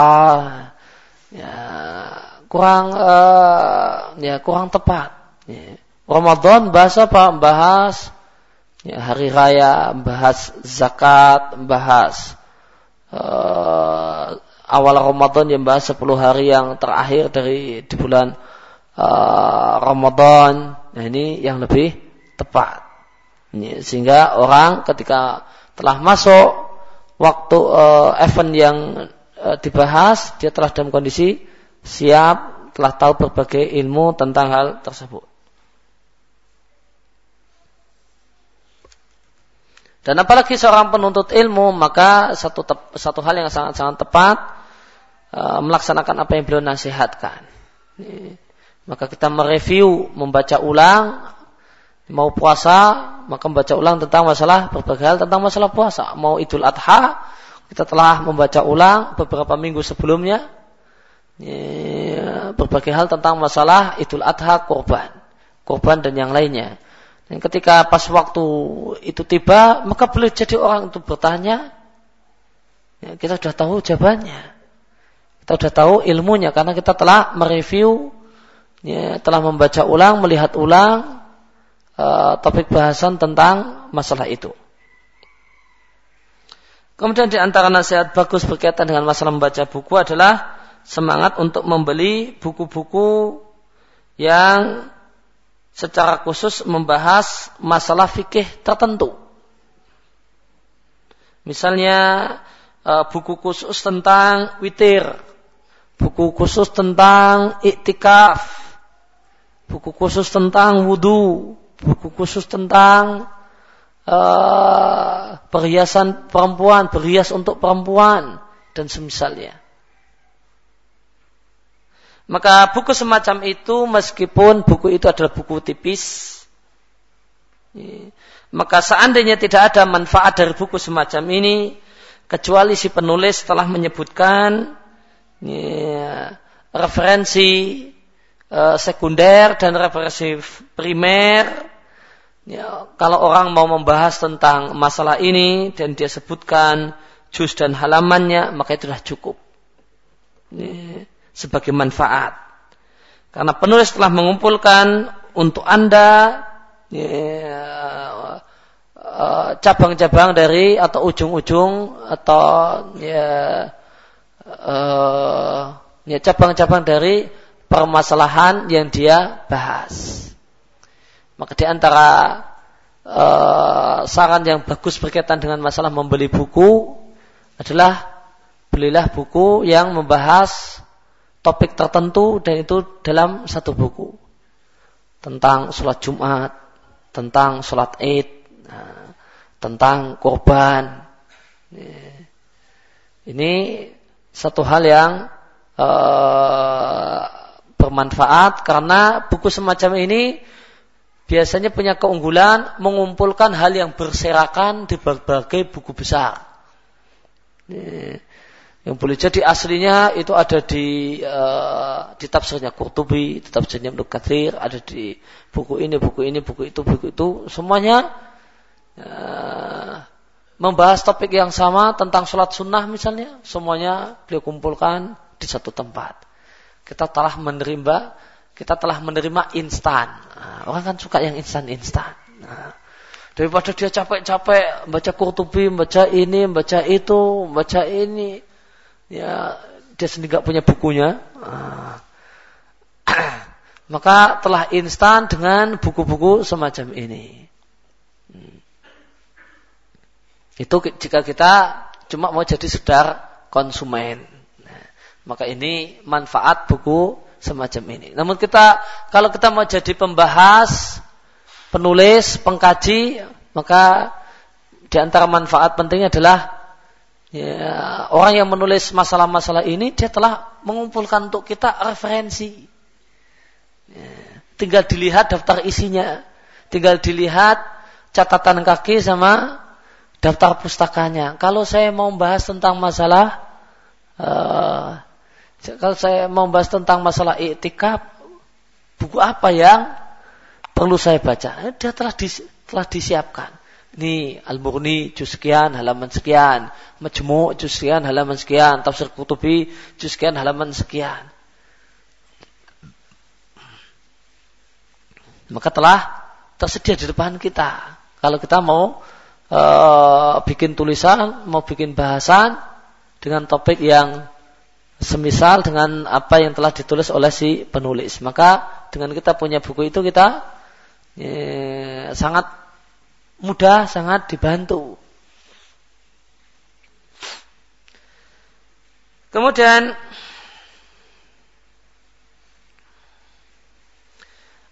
ya kurang uh, ya kurang tepat. Ya. Ramadan bahasa apa? Bahas ya, hari raya, bahas zakat, bahas uh, awal Ramadan yang bahas 10 hari yang terakhir dari di bulan uh, Ramadan. Nah ini yang lebih tepat. Ini, sehingga orang ketika telah masuk waktu uh, event yang uh, dibahas dia telah dalam kondisi siap telah tahu berbagai ilmu tentang hal tersebut. Dan apalagi seorang penuntut ilmu maka satu satu hal yang sangat sangat tepat uh, melaksanakan apa yang beliau nasihatkan. Maka kita mereview, membaca ulang mau puasa maka membaca ulang tentang masalah berbagai hal tentang masalah puasa mau idul adha kita telah membaca ulang beberapa minggu sebelumnya ya, berbagai hal tentang masalah idul adha korban korban dan yang lainnya. Dan ketika pas waktu itu tiba maka boleh jadi orang untuk bertanya ya, kita sudah tahu jawabannya. Kita sudah tahu ilmunya karena kita telah mereview ya, telah membaca ulang melihat ulang uh, topik bahasan tentang masalah itu. Kemudian di antara nasihat bagus berkaitan dengan masalah membaca buku adalah semangat untuk membeli buku-buku yang secara khusus membahas masalah fikih tertentu. Misalnya uh, buku khusus tentang witir, buku khusus tentang iktikaf, buku khusus tentang wudhu, buku khusus tentang uh, perhiasan perempuan, berhias untuk perempuan dan semisalnya. Maka buku semacam itu meskipun buku itu adalah buku tipis, maka seandainya tidak ada manfaat dari buku semacam ini, kecuali si penulis telah menyebutkan ya, referensi uh, sekunder dan referensi primer Ya, kalau orang mau membahas tentang masalah ini dan dia sebutkan juz dan halamannya, maka itu sudah cukup. Ini sebagai manfaat. Karena penulis telah mengumpulkan untuk Anda ya, eh, cabang-cabang dari atau ujung-ujung atau ya, uh, ya cabang-cabang dari permasalahan yang dia bahas. Maka di antara uh, saran yang bagus berkaitan dengan masalah membeli buku adalah belilah buku yang membahas topik tertentu dan itu dalam satu buku tentang sholat Jumat, tentang sholat Id, nah, tentang korban. Ini satu hal yang uh, bermanfaat karena buku semacam ini biasanya punya keunggulan mengumpulkan hal yang berserakan di berbagai buku besar. Yang boleh jadi aslinya itu ada di uh, di tafsirnya Qurtubi, di tafsirnya Ibnu Katsir, ada di buku ini, buku ini, buku itu, buku itu, semuanya uh, membahas topik yang sama tentang sholat sunnah misalnya, semuanya beliau kumpulkan di satu tempat. Kita telah menerima kita telah menerima instan. Nah, orang kan suka yang instan-instan. Nah, daripada dia capek-capek baca kurtubi, baca ini, baca itu, baca ini, ya dia sendiri nggak punya bukunya. Nah, [clears throat] maka telah instan dengan buku-buku semacam ini. Hmm. Itu jika kita cuma mau jadi sedar konsumen. Nah, maka ini manfaat buku semacam ini. Namun kita kalau kita mau jadi pembahas, penulis, pengkaji, maka di antara manfaat pentingnya adalah ya, orang yang menulis masalah-masalah ini dia telah mengumpulkan untuk kita referensi. Ya, tinggal dilihat daftar isinya, tinggal dilihat catatan kaki sama daftar pustakanya. Kalau saya mau bahas tentang masalah uh, kalau saya mau bahas tentang masalah iktikaf, buku apa yang perlu saya baca? Dia telah dis, telah disiapkan. Ini Al-Murni juz sekian halaman sekian, Majmu' juz sekian halaman sekian, Tafsir Qutubi juz sekian halaman sekian. Maka telah tersedia di depan kita. Kalau kita mau uh, bikin tulisan, mau bikin bahasan dengan topik yang semisal dengan apa yang telah ditulis oleh si penulis. Maka dengan kita punya buku itu kita eh, sangat mudah, sangat dibantu. Kemudian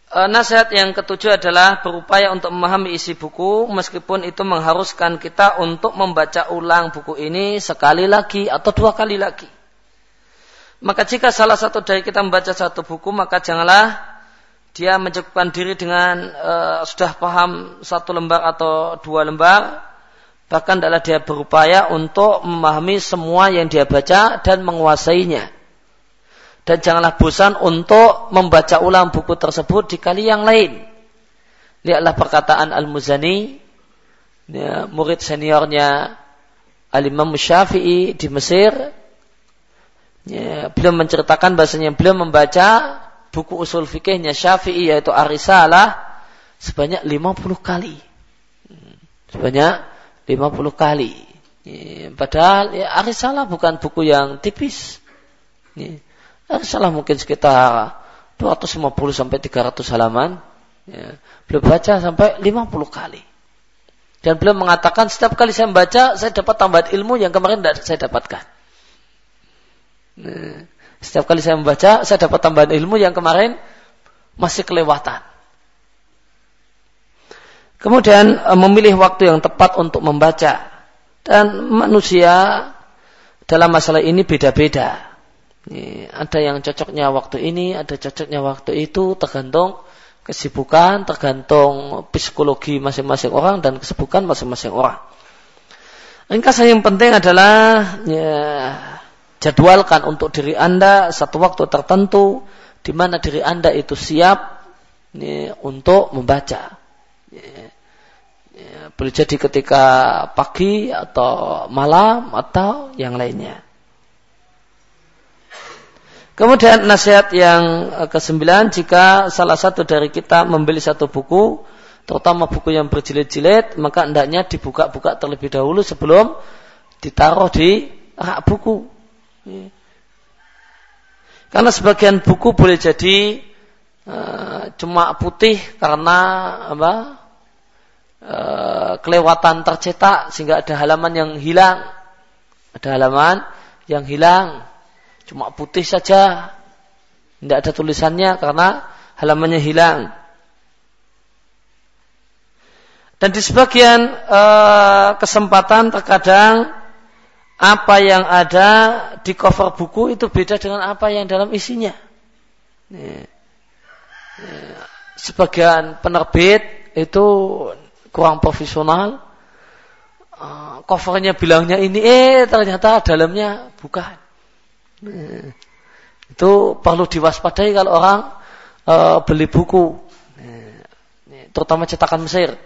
eh, nasihat yang ketujuh adalah berupaya untuk memahami isi buku meskipun itu mengharuskan kita untuk membaca ulang buku ini sekali lagi atau dua kali lagi. Maka jika salah satu dari kita membaca satu buku, maka janganlah dia mencukupkan diri dengan uh, sudah paham satu lembar atau dua lembar, bahkan adalah dia berupaya untuk memahami semua yang dia baca dan menguasainya. Dan janganlah bosan untuk membaca ulang buku tersebut di kali yang lain. Lihatlah perkataan Al-Muzani, ya, murid seniornya Al-Imam Syafi'i di Mesir, Ya, beliau menceritakan bahasanya beliau membaca buku usul fikihnya Syafi'i yaitu Arisalah sebanyak 50 kali. Sebanyak 50 kali. Padahal ya, Arisalah bukan buku yang tipis. Arisalah mungkin sekitar 250 sampai 300 halaman. Ya, beliau baca sampai 50 kali. Dan beliau mengatakan setiap kali saya membaca, saya dapat tambahan ilmu yang kemarin tidak saya dapatkan. Nah, setiap kali saya membaca, saya dapat tambahan ilmu yang kemarin masih kelewatan. Kemudian eh, memilih waktu yang tepat untuk membaca. Dan manusia dalam masalah ini beda-beda. Ada yang cocoknya waktu ini, ada cocoknya waktu itu, tergantung kesibukan, tergantung psikologi masing-masing orang dan kesibukan masing-masing orang. Ringkasan yang penting adalah ya, jadwalkan untuk diri Anda satu waktu tertentu di mana diri Anda itu siap ya, untuk membaca. Ya, ya, boleh jadi ketika pagi atau malam atau yang lainnya. Kemudian nasihat yang kesembilan jika salah satu dari kita membeli satu buku, terutama buku yang berjilid-jilid, maka hendaknya dibuka-buka terlebih dahulu sebelum ditaruh di rak buku. Iya. Karena sebagian buku boleh jadi uh, cuma putih karena apa? Uh, kelewatan tercetak sehingga ada halaman yang hilang. Ada halaman yang hilang. Cuma putih saja. Tidak ada tulisannya karena halamannya hilang. Dan di sebagian uh, kesempatan terkadang apa yang ada di cover buku itu beda dengan apa yang dalam isinya. Sebagian penerbit itu kurang profesional. Uh, covernya bilangnya ini, eh ternyata dalamnya bukan. Itu perlu diwaspadai kalau orang uh, beli buku, terutama cetakan Mesir.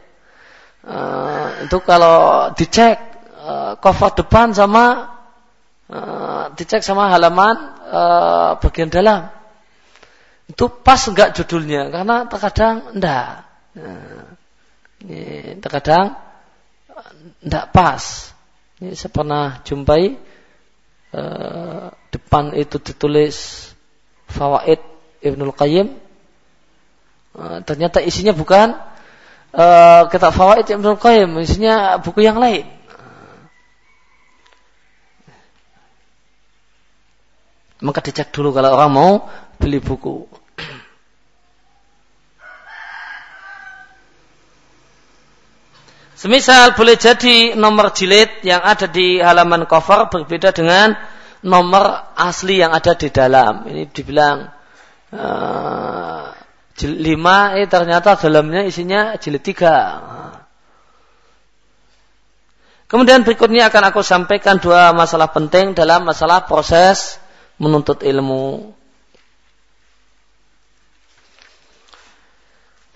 Uh, itu kalau dicek uh, cover depan sama uh, dicek sama halaman uh, bagian dalam. Itu pas enggak judulnya karena terkadang enggak. Nah, ini terkadang enggak pas. Ini saya pernah jumpai uh, depan itu ditulis Fawaid Ibnul Qayyim Uh, ternyata isinya bukan uh, kitab fawaid Ibnu Qayyim, isinya buku yang lain. Maka dicek dulu kalau orang mau beli buku. Semisal boleh jadi nomor jilid yang ada di halaman cover berbeda dengan nomor asli yang ada di dalam. Ini dibilang uh, jilid lima, eh ternyata dalamnya isinya jilid tiga. Kemudian berikutnya akan aku sampaikan dua masalah penting dalam masalah proses menuntut ilmu.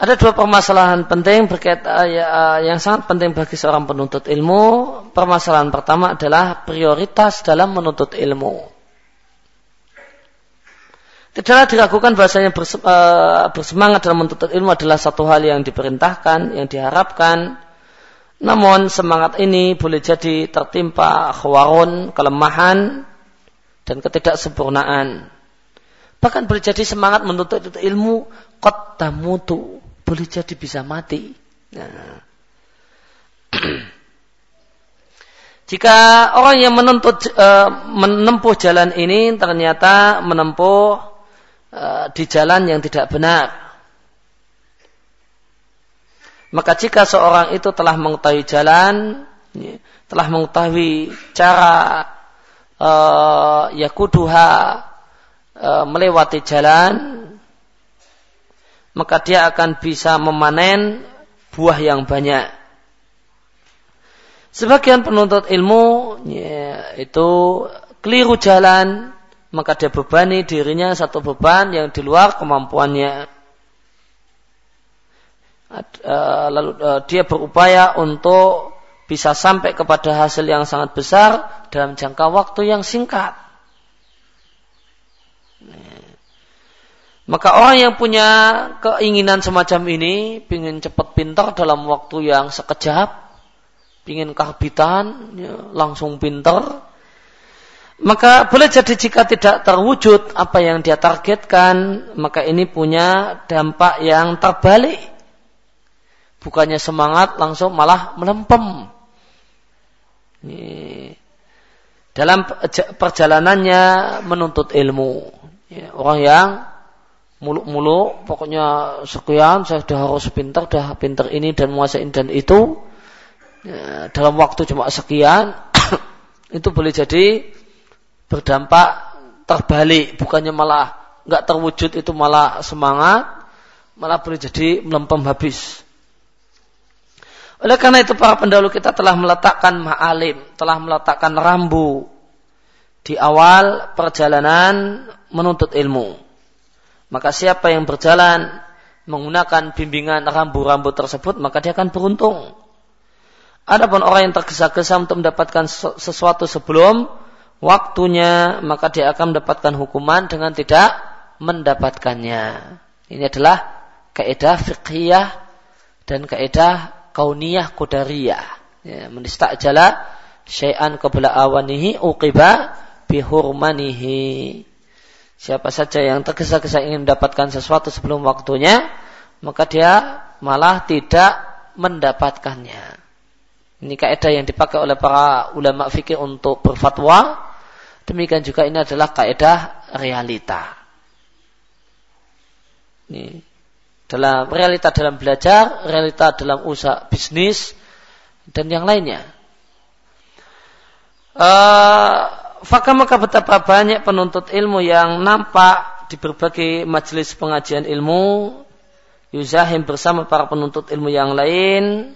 Ada dua permasalahan penting berkait uh, ya, uh, yang sangat penting bagi seorang penuntut ilmu. Permasalahan pertama adalah prioritas dalam menuntut ilmu. Tidaklah diragukan bahasanya uh, bersemangat dalam menuntut ilmu adalah satu hal yang diperintahkan, yang diharapkan. Namun semangat ini boleh jadi tertimpa khawarun, kelemahan, dan ketidaksempurnaan. Bahkan boleh jadi semangat menuntut ilmu kot tamutu boleh jadi bisa mati. Nah. [clears throat] Jika orang yang menuntut e, menempuh jalan ini ternyata menempuh e, di jalan yang tidak benar, maka jika seorang itu telah mengetahui jalan, ya, telah mengetahui cara e, yakuduha e, melewati jalan, maka dia akan bisa memanen buah yang banyak. Sebagian penuntut ilmu ya, itu keliru jalan, maka dia bebani dirinya satu beban yang di luar kemampuannya. Eh, lalu dia berupaya untuk bisa sampai kepada hasil yang sangat besar dalam jangka waktu yang singkat. Maka orang yang punya keinginan semacam ini, ingin cepat pintar dalam waktu yang sekejap, ingin karbitan, ya, langsung pintar, maka boleh jadi jika tidak terwujud apa yang dia targetkan, maka ini punya dampak yang terbalik. Bukannya semangat, langsung malah melempem. Dalam perjalanannya menuntut ilmu. Ya, orang yang muluk-muluk, pokoknya sekian, saya sudah harus pintar, sudah pintar ini dan menguasai dan itu. Ya, dalam waktu cuma sekian, [coughs] itu boleh jadi berdampak terbalik, bukannya malah nggak terwujud itu malah semangat, malah boleh jadi melempem habis. Oleh karena itu para pendahulu kita telah meletakkan ma'alim, telah meletakkan rambu di awal perjalanan menuntut ilmu. Maka siapa yang berjalan menggunakan bimbingan rambu-rambu tersebut, maka dia akan beruntung. Adapun orang yang tergesa-gesa untuk mendapatkan sesuatu sebelum waktunya, maka dia akan mendapatkan hukuman dengan tidak mendapatkannya. Ini adalah kaidah fiqhiyah dan kaidah kauniyah qadariyah. Ya, jala syai'an qabla awanihi uqiba bihurmanihi. Siapa saja yang tergesa-gesa ingin mendapatkan sesuatu sebelum waktunya, maka dia malah tidak mendapatkannya. Ini kaidah yang dipakai oleh para ulama fikih untuk berfatwa. Demikian juga ini adalah kaidah realita. Ini dalam realita dalam belajar, realita dalam usaha bisnis dan yang lainnya. Uh, Fakah maka betapa banyak penuntut ilmu yang nampak di berbagai majelis pengajian ilmu yuzahim bersama para penuntut ilmu yang lain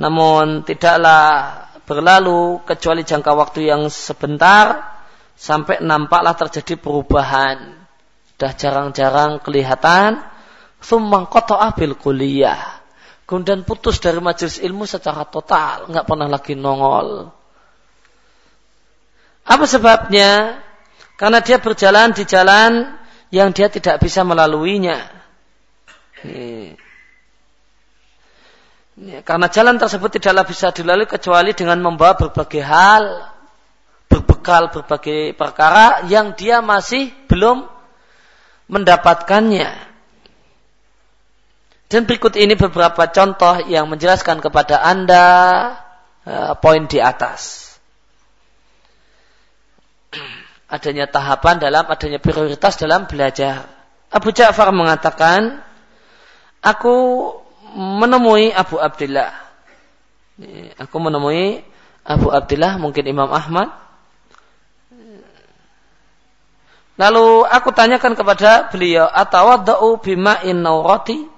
namun tidaklah berlalu kecuali jangka waktu yang sebentar sampai nampaklah terjadi perubahan dah jarang-jarang kelihatan sumbang koto abil kuliah kemudian putus dari majelis ilmu secara total nggak pernah lagi nongol apa sebabnya? Karena dia berjalan di jalan yang dia tidak bisa melaluinya. Karena jalan tersebut tidaklah bisa dilalui kecuali dengan membawa berbagai hal, berbekal berbagai perkara yang dia masih belum mendapatkannya. Dan berikut ini beberapa contoh yang menjelaskan kepada Anda uh, poin di atas. [clears throat] Adanya tahapan dalam adanya prioritas dalam belajar. Abu Ja'far mengatakan, aku menemui Abu Abdullah. Aku menemui Abu Abdullah, mungkin Imam Ahmad. Lalu aku tanyakan kepada beliau, atawadda'u bima'in naurati?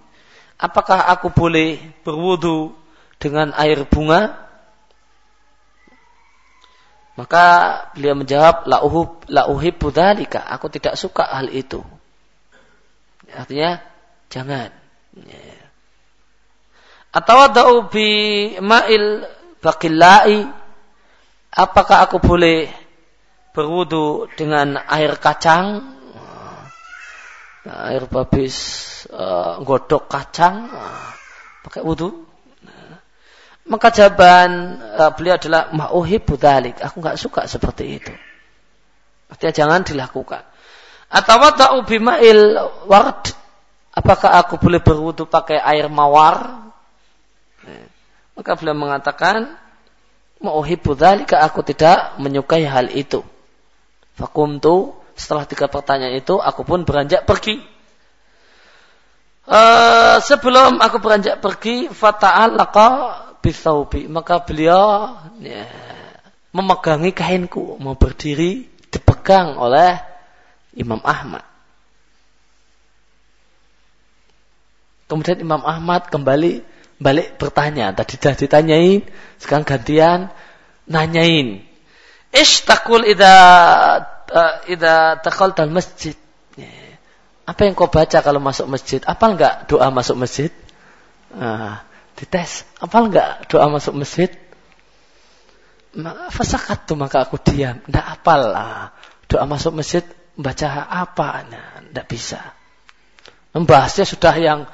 Apakah aku boleh berwudu dengan air bunga? Maka beliau menjawab, la dzalika. Aku tidak suka hal itu. Artinya jangan. Ya. Atau da'u bi ma'il baqillai. Apakah aku boleh berwudu dengan air kacang? Air babis uh, godok kacang uh, pakai wudhu nah, maka jawaban uh, beliau adalah ma'uhib budalik aku nggak suka seperti itu. Artinya jangan dilakukan. Atau ta'u bima'il ward. Apakah aku boleh berwudhu pakai air mawar? Nah, maka beliau mengatakan ma'uhib budalik aku tidak menyukai hal itu. Fakumtu setelah tiga pertanyaan itu, aku pun beranjak pergi. Uh, sebelum aku beranjak pergi, fata'alaqa bisaubi. Maka beliau ya, memegangi kainku, mau berdiri, dipegang oleh Imam Ahmad. Kemudian Imam Ahmad kembali balik bertanya. Tadi sudah ditanyain, sekarang gantian nanyain. Ishtakul idha uh, idza dalam masjid. Apa yang kau baca kalau masuk masjid? Apal enggak doa masuk masjid? Uh, dites. Apal enggak doa masuk masjid? Fasakat tuh maka aku diam. Enggak apal lah. Doa masuk masjid baca apa? Nah, enggak bisa. Membahasnya sudah yang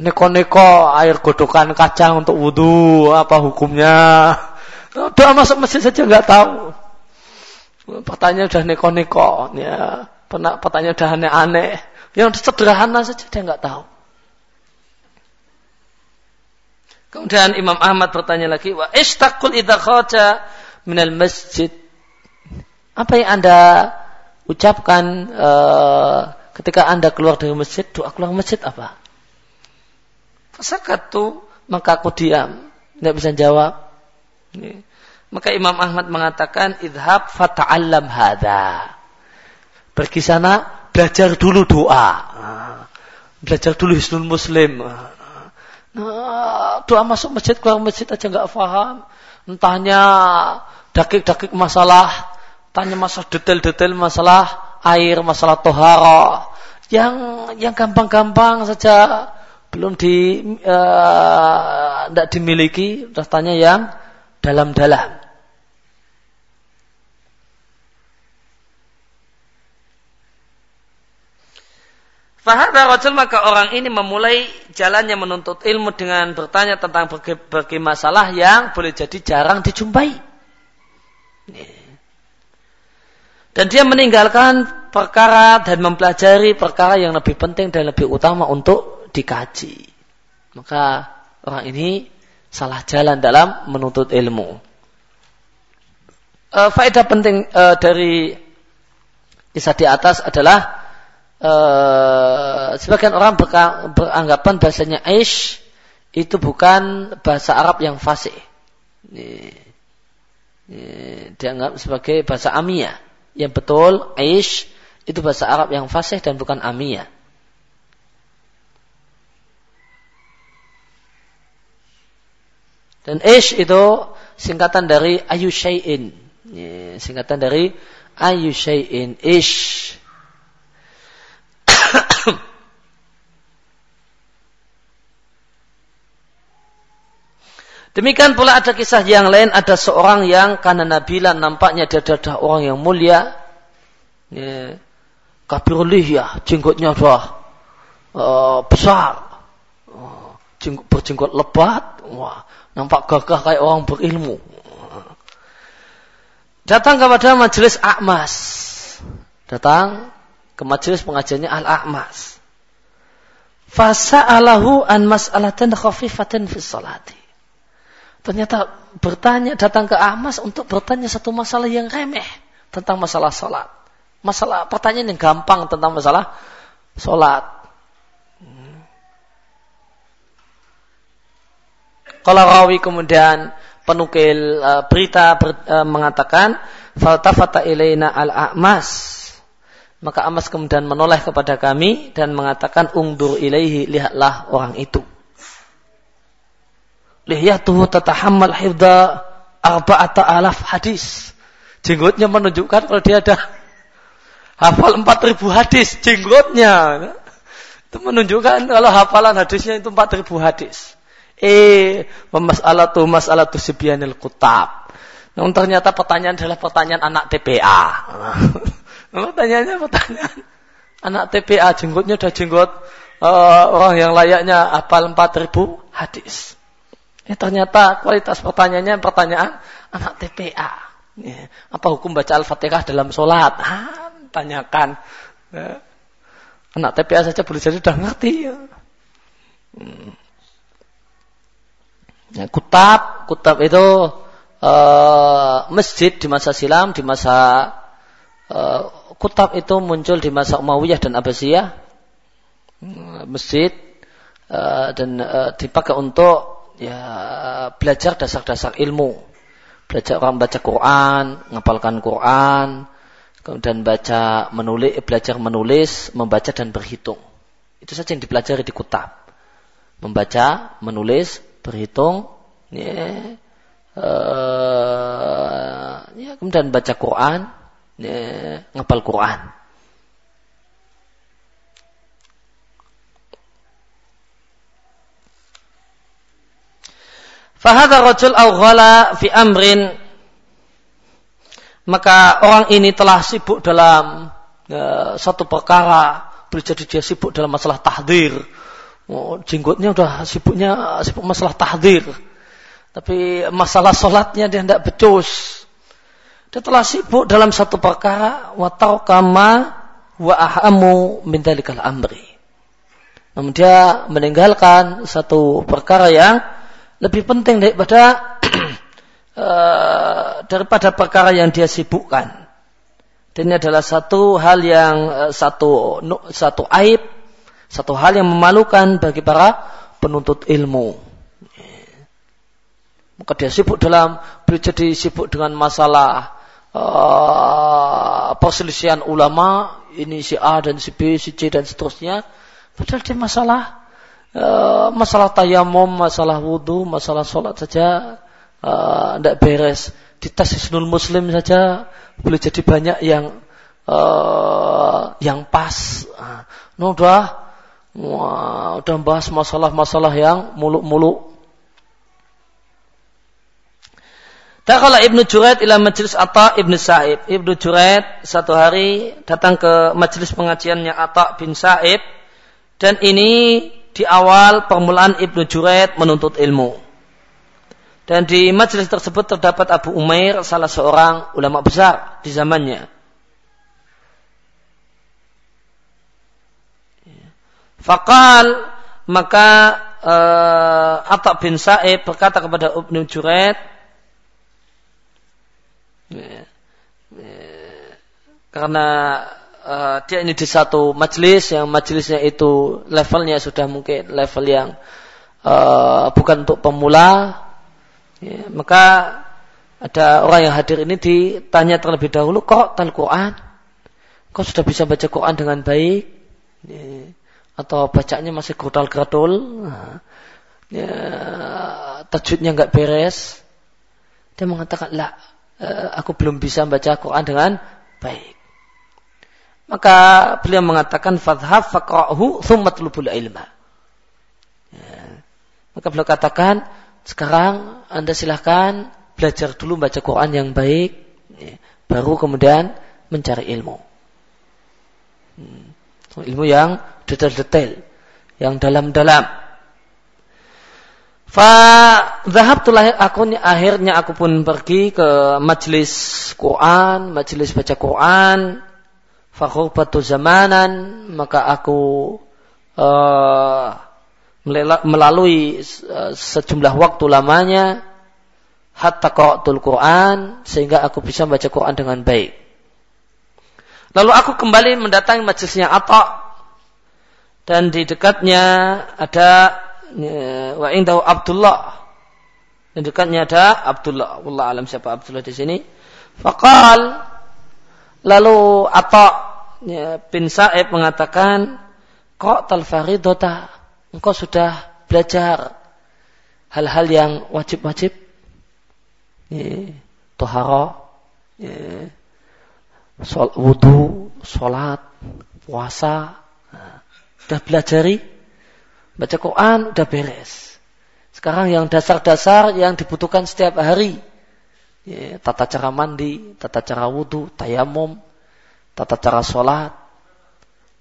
neko-neko air godokan kacang untuk wudhu. Apa hukumnya? Doa masuk masjid saja enggak tahu. Pertanyaan udah neko-neko, ya. Pertanyaan udah aneh-aneh. Yang sederhana saja dia nggak tahu. Kemudian Imam Ahmad bertanya lagi, wa istakul idza kharaja minal masjid. Apa yang Anda ucapkan uh, ketika Anda keluar dari masjid, doa keluar masjid apa? Fasakatu, maka aku diam, tidak bisa jawab. Ini. Maka Imam Ahmad mengatakan, idhab fata'allam hadha. Pergi sana, belajar dulu doa. Belajar dulu hisnul muslim. Nah, doa masuk masjid, keluar masjid aja nggak paham. Entahnya dakik-dakik masalah, tanya masalah detail-detail masalah air, masalah tohara. Yang yang gampang-gampang saja belum di uh, dimiliki, terus tanya yang dalam-dalam. Fahadha rajul maka orang ini memulai jalannya menuntut ilmu dengan bertanya tentang berbagai masalah yang boleh jadi jarang dijumpai. Dan dia meninggalkan perkara dan mempelajari perkara yang lebih penting dan lebih utama untuk dikaji. Maka orang ini salah jalan dalam menuntut ilmu. E, faedah penting e, dari kisah di atas adalah e, sebagian orang beranggapan bahasanya aish itu bukan bahasa Arab yang fasih. Dianggap sebagai bahasa amiyah. Yang betul aish itu bahasa Arab yang fasih dan bukan amiyah. Dan ish itu singkatan dari ayu syai'in. singkatan dari ayu syai'in. Ish. Demikian pula ada kisah yang lain, ada seorang yang karena Nabila nampaknya dia adalah orang yang mulia. Ya, kabirulih ya, jenggotnya sudah uh, besar. Uh, berjenggot lebat. Wah, Nampak gagah kayak orang berilmu. Datang kepada majelis Akmas. Datang ke majelis pengajiannya Al-Akmas. Fasa'alahu an mas'alatan khafifatin fi salati. Ternyata bertanya datang ke Ahmas untuk bertanya satu masalah yang remeh tentang masalah salat. Masalah pertanyaan yang gampang tentang masalah salat. Kalau rawi kemudian penukil uh, berita ber, uh, mengatakan faltafata ilaina al-a'mas maka Amas kemudian menoleh kepada kami dan mengatakan ungdur ilaihi lihatlah orang itu. Lihyatuhu tatahammal hifda arba'ata alaf hadis. Jenggotnya menunjukkan kalau dia ada hafal empat ribu hadis. Jenggotnya. Itu menunjukkan kalau hafalan hadisnya itu empat ribu hadis. Eh, masalatu masalatu sibyanil kutab. Namun ternyata pertanyaan adalah pertanyaan anak TPA. [laughs] Pertanyaannya pertanyaan. Anak TPA jenggotnya udah jenggot uh, orang yang layaknya hafal 4000 hadis. Ya, ternyata kualitas pertanyaannya pertanyaan anak TPA. Ya, apa hukum baca Al-Fatihah dalam sholat? Ah, tanyakan. Ya. Anak TPA saja boleh jadi sudah ngerti. Ya. Hmm. Ya, kutab, kutab itu uh, masjid di masa silam, di masa uh, kutab itu muncul di masa Umayyah dan Abbasiyah masjid uh, dan uh, dipakai untuk ya belajar dasar-dasar ilmu. Belajar orang baca Quran ngapalkan Quran kemudian baca menulis belajar menulis membaca dan berhitung. Itu saja yang dipelajari di kutab membaca menulis berhitung ya, uh, ya kemudian baca Quran ya, ngapal Quran. Fahadha rajul fi amrin. Maka orang ini telah sibuk dalam ya, satu perkara. Jadi dia sibuk dalam masalah tahdir. Oh, jenggotnya udah sibuknya sibuk masalah tahdir. Tapi masalah sholatnya dia tidak becus. Dia telah sibuk dalam satu perkara wa kama wa ahamu min amri. Namun dia meninggalkan satu perkara yang lebih penting daripada uh, [clears throat] daripada perkara yang dia sibukkan. Dan ini adalah satu hal yang uh, satu satu aib, satu hal yang memalukan bagi para penuntut ilmu. Maka dia sibuk dalam, beliau jadi sibuk dengan masalah uh, perselisihan ulama ini si A dan si B, si C dan seterusnya. Padahal dia masalah uh, masalah tayamum, masalah wudhu, masalah sholat saja tidak uh, beres. Di tes Isnul Muslim saja boleh jadi banyak yang uh, yang pas. Nah, udah wah, udah bahas masalah-masalah yang muluk-muluk Dakhala Ibnu Juraid ila majlis Atta Ibnu Sa'ib. Ibnu Juraid satu hari datang ke majlis pengajiannya Atta bin Sa'ib dan ini di awal permulaan Ibnu Juraid menuntut ilmu. Dan di majlis tersebut terdapat Abu Umair, salah seorang ulama besar di zamannya. Fakal maka uh, Atta bin Sa'ib berkata kepada Ibnu Juraid, Ya. Ya. Karena uh, dia ini di satu majelis yang majelisnya itu levelnya sudah mungkin level yang uh, bukan untuk pemula, ya, maka ada orang yang hadir ini ditanya terlebih dahulu kok tal Quran, kok sudah bisa baca Quran dengan baik, ya, atau bacanya masih gradul, nah, ya, tajwidnya nggak beres, dia mengatakan lah Eh, aku belum bisa membaca Quran dengan baik. Maka beliau mengatakan fadhab faqra'hu thumma tulubul ilma. Ya. Maka beliau katakan sekarang Anda silahkan belajar dulu baca Quran yang baik ya. baru kemudian mencari ilmu. Hmm. Ilmu yang detail-detail, yang dalam-dalam. Fa tulah aku akhirnya aku pun pergi ke majelis Quran, majelis baca Quran. Fakhubatu zamanan, maka aku uh, melalui sejumlah waktu lamanya hatta qara'tul Quran sehingga aku bisa baca Quran dengan baik. Lalu aku kembali mendatangi majelisnya Atta dan di dekatnya ada ya, wa indahu Abdullah. Di dekatnya ada Abdullah. Allah alam siapa Abdullah di sini. Fakal lalu Atta bin Sa'ib mengatakan, "Kok talfaridota? Engkau sudah belajar hal-hal yang wajib-wajib?" ya, tohara, ya, sol, wudhu, sholat, puasa, nah, udah belajari, baca Quran, udah beres. Sekarang yang dasar-dasar yang dibutuhkan setiap hari, ya, tata cara mandi, tata cara wudhu, tayamum, tata cara sholat,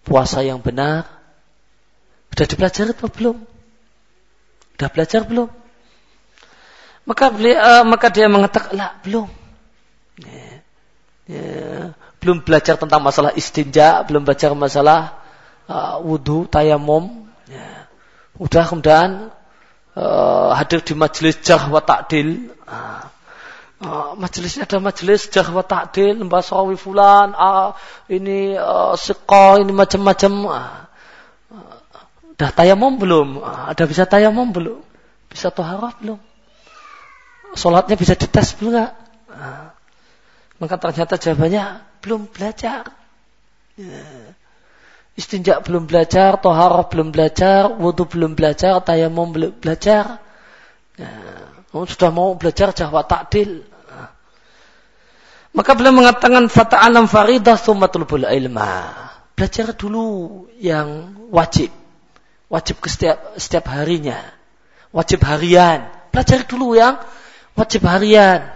puasa yang benar, udah dipelajari atau belum? Udah belajar belum? Maka beliau, uh, maka dia mengatakan, lah belum. Ya, ya, belum belajar tentang masalah istinja, belum belajar masalah uh, wudhu, tayamum. Ya. Udah kemudian uh, hadir di majelis jah wa ta'dil. Uh, uh, majelisnya ada majelis jah wa ta'dil, mbasrawi fulan, uh, ini uh, ini macam-macam. Uh, uh, udah tayamum belum? Uh, ada bisa tayamum belum? Bisa toharah belum? sholatnya bisa dites belum enggak? Nah, maka ternyata jawabannya belum belajar. Ya. Istinja belum belajar, toharah belum belajar, wudhu belum belajar, tayamum belum belajar. Ya. Oh, sudah mau belajar jahwa takdil. Maka beliau mengatakan fata'alam faridah summatul ilma. Belajar dulu yang wajib. Wajib ke setiap, setiap harinya. Wajib harian. Belajar dulu yang wajib harian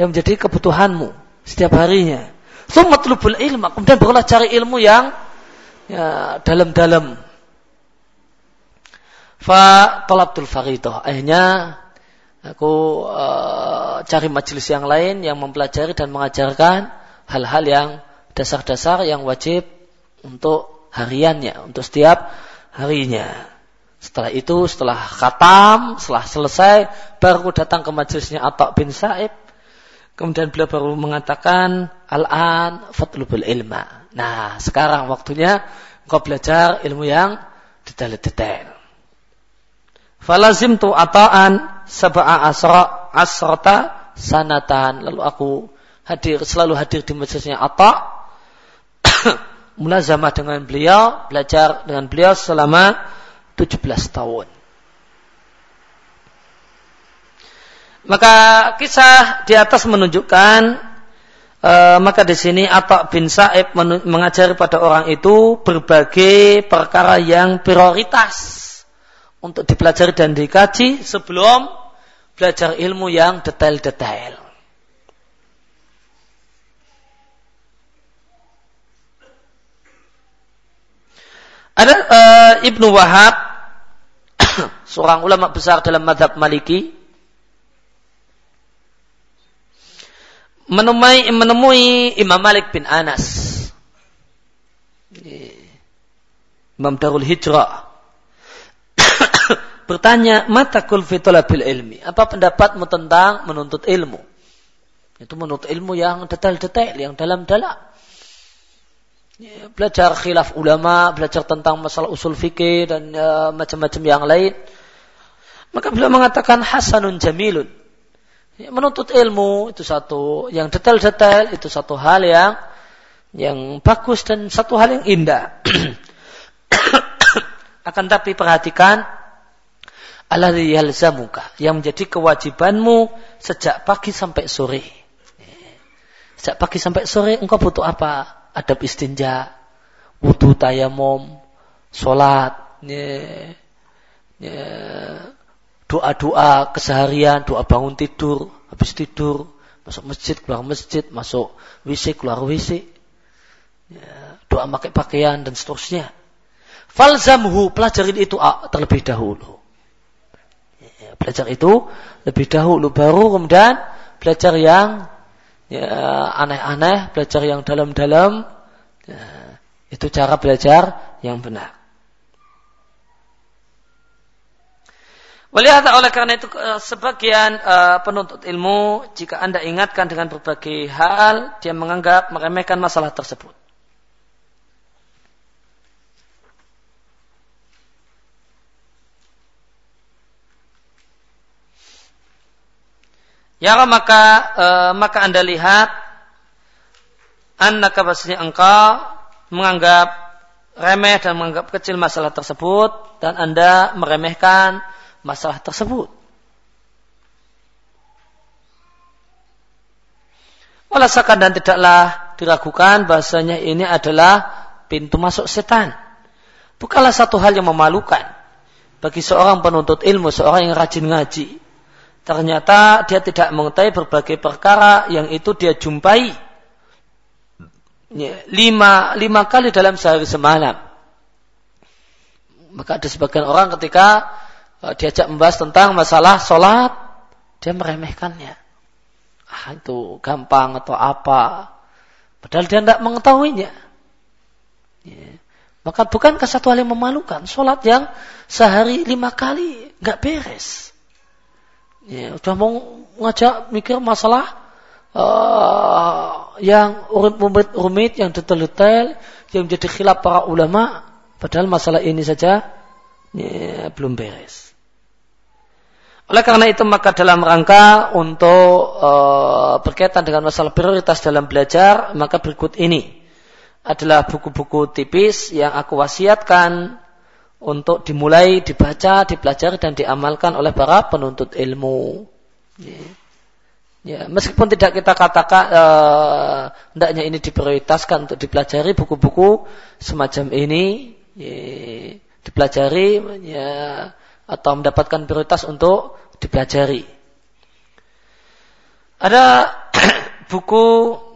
yang menjadi kebutuhanmu setiap harinya. Summatlubul ilmu, kemudian barulah cari ilmu yang ya, dalam-dalam. Fa talabtul faridah. Akhirnya aku uh, cari majelis yang lain yang mempelajari dan mengajarkan hal-hal yang dasar-dasar yang wajib untuk hariannya, untuk setiap harinya. Setelah itu, setelah khatam, setelah selesai, baru datang ke majelisnya Atta bin Sa'ib. Kemudian beliau baru mengatakan, Al-an fatlubul ilma. Nah, sekarang waktunya kau belajar ilmu yang detail-detail. Falazim tu ata'an sab'a asra asrata sanatan. Lalu aku hadir, selalu hadir di majelisnya Atta. [coughs] Mulazamah dengan beliau, belajar dengan beliau selama 17 tahun. Maka kisah di atas menunjukkan e, maka di sini Atta bin Sa'ib mengajari pada orang itu berbagai perkara yang prioritas untuk dipelajari dan dikaji sebelum belajar ilmu yang detail-detail. Ada uh, Ibnu Wahab, [coughs] seorang ulama besar dalam madhab Maliki, menemui, menemui Imam Malik bin Anas. Imam Darul Hijrah. Bertanya, mata kulfi bil ilmi. Apa pendapatmu tentang menuntut ilmu? Itu menuntut ilmu yang detail-detail, yang dalam-dalam. Ya, belajar khilaf ulama, belajar tentang masalah usul fikih dan uh, macam-macam yang lain. Maka beliau mengatakan hasanun jamilun. Ya, menuntut ilmu itu satu, yang detail-detail itu satu hal yang yang bagus dan satu hal yang indah. [coughs] Akan tapi perhatikan alladhi yalzamuka yang menjadi kewajibanmu sejak pagi sampai sore. Sejak pagi sampai sore engkau butuh apa? adab istinja, wudhu tayamum, sholat, doa-doa keseharian, doa bangun tidur, habis tidur, masuk masjid, keluar masjid, masuk WC, keluar WC, doa pakai pakaian dan seterusnya. Falzamhu, pelajarin itu terlebih dahulu belajar itu lebih dahulu baru kemudian belajar yang ya, aneh-aneh, ya, belajar yang dalam-dalam ya, itu cara belajar yang benar. Melihat oleh karena itu eh, sebagian uh, penuntut ilmu jika anda ingatkan dengan berbagai hal dia menganggap meremehkan masalah tersebut. Ya maka uh, maka anda lihat anda bahasanya engkau menganggap remeh dan menganggap kecil masalah tersebut dan anda meremehkan masalah tersebut. Walasakan dan tidaklah diragukan bahasanya ini adalah pintu masuk setan. Bukanlah satu hal yang memalukan bagi seorang penuntut ilmu, seorang yang rajin ngaji. Ternyata dia tidak mengetahui berbagai perkara yang itu dia jumpai lima, lima kali dalam sehari semalam. Maka ada sebagian orang ketika Eh, diajak membahas tentang masalah sholat, dia meremehkannya. Ah, itu gampang atau apa. Padahal dia tidak mengetahuinya. Ya. Maka bukankah satu hal yang memalukan? Sholat yang sehari lima kali nggak beres. Ya, udah mau ngajak mikir masalah uh, yang rumit, rumit, yang detail-detail, yang menjadi khilaf para ulama. Padahal masalah ini saja ya, belum beres. Oleh karena itu maka dalam rangka untuk e, berkaitan dengan masalah prioritas dalam belajar, maka berikut ini adalah buku-buku tipis yang aku wasiatkan untuk dimulai dibaca, dipelajari dan diamalkan oleh para penuntut ilmu. Ya, ya meskipun tidak kita katakan e, hendaknya ini diprioritaskan untuk dipelajari buku-buku semacam ini, ya, dipelajari ya atau mendapatkan prioritas untuk dipelajari. Ada [clears throat] buku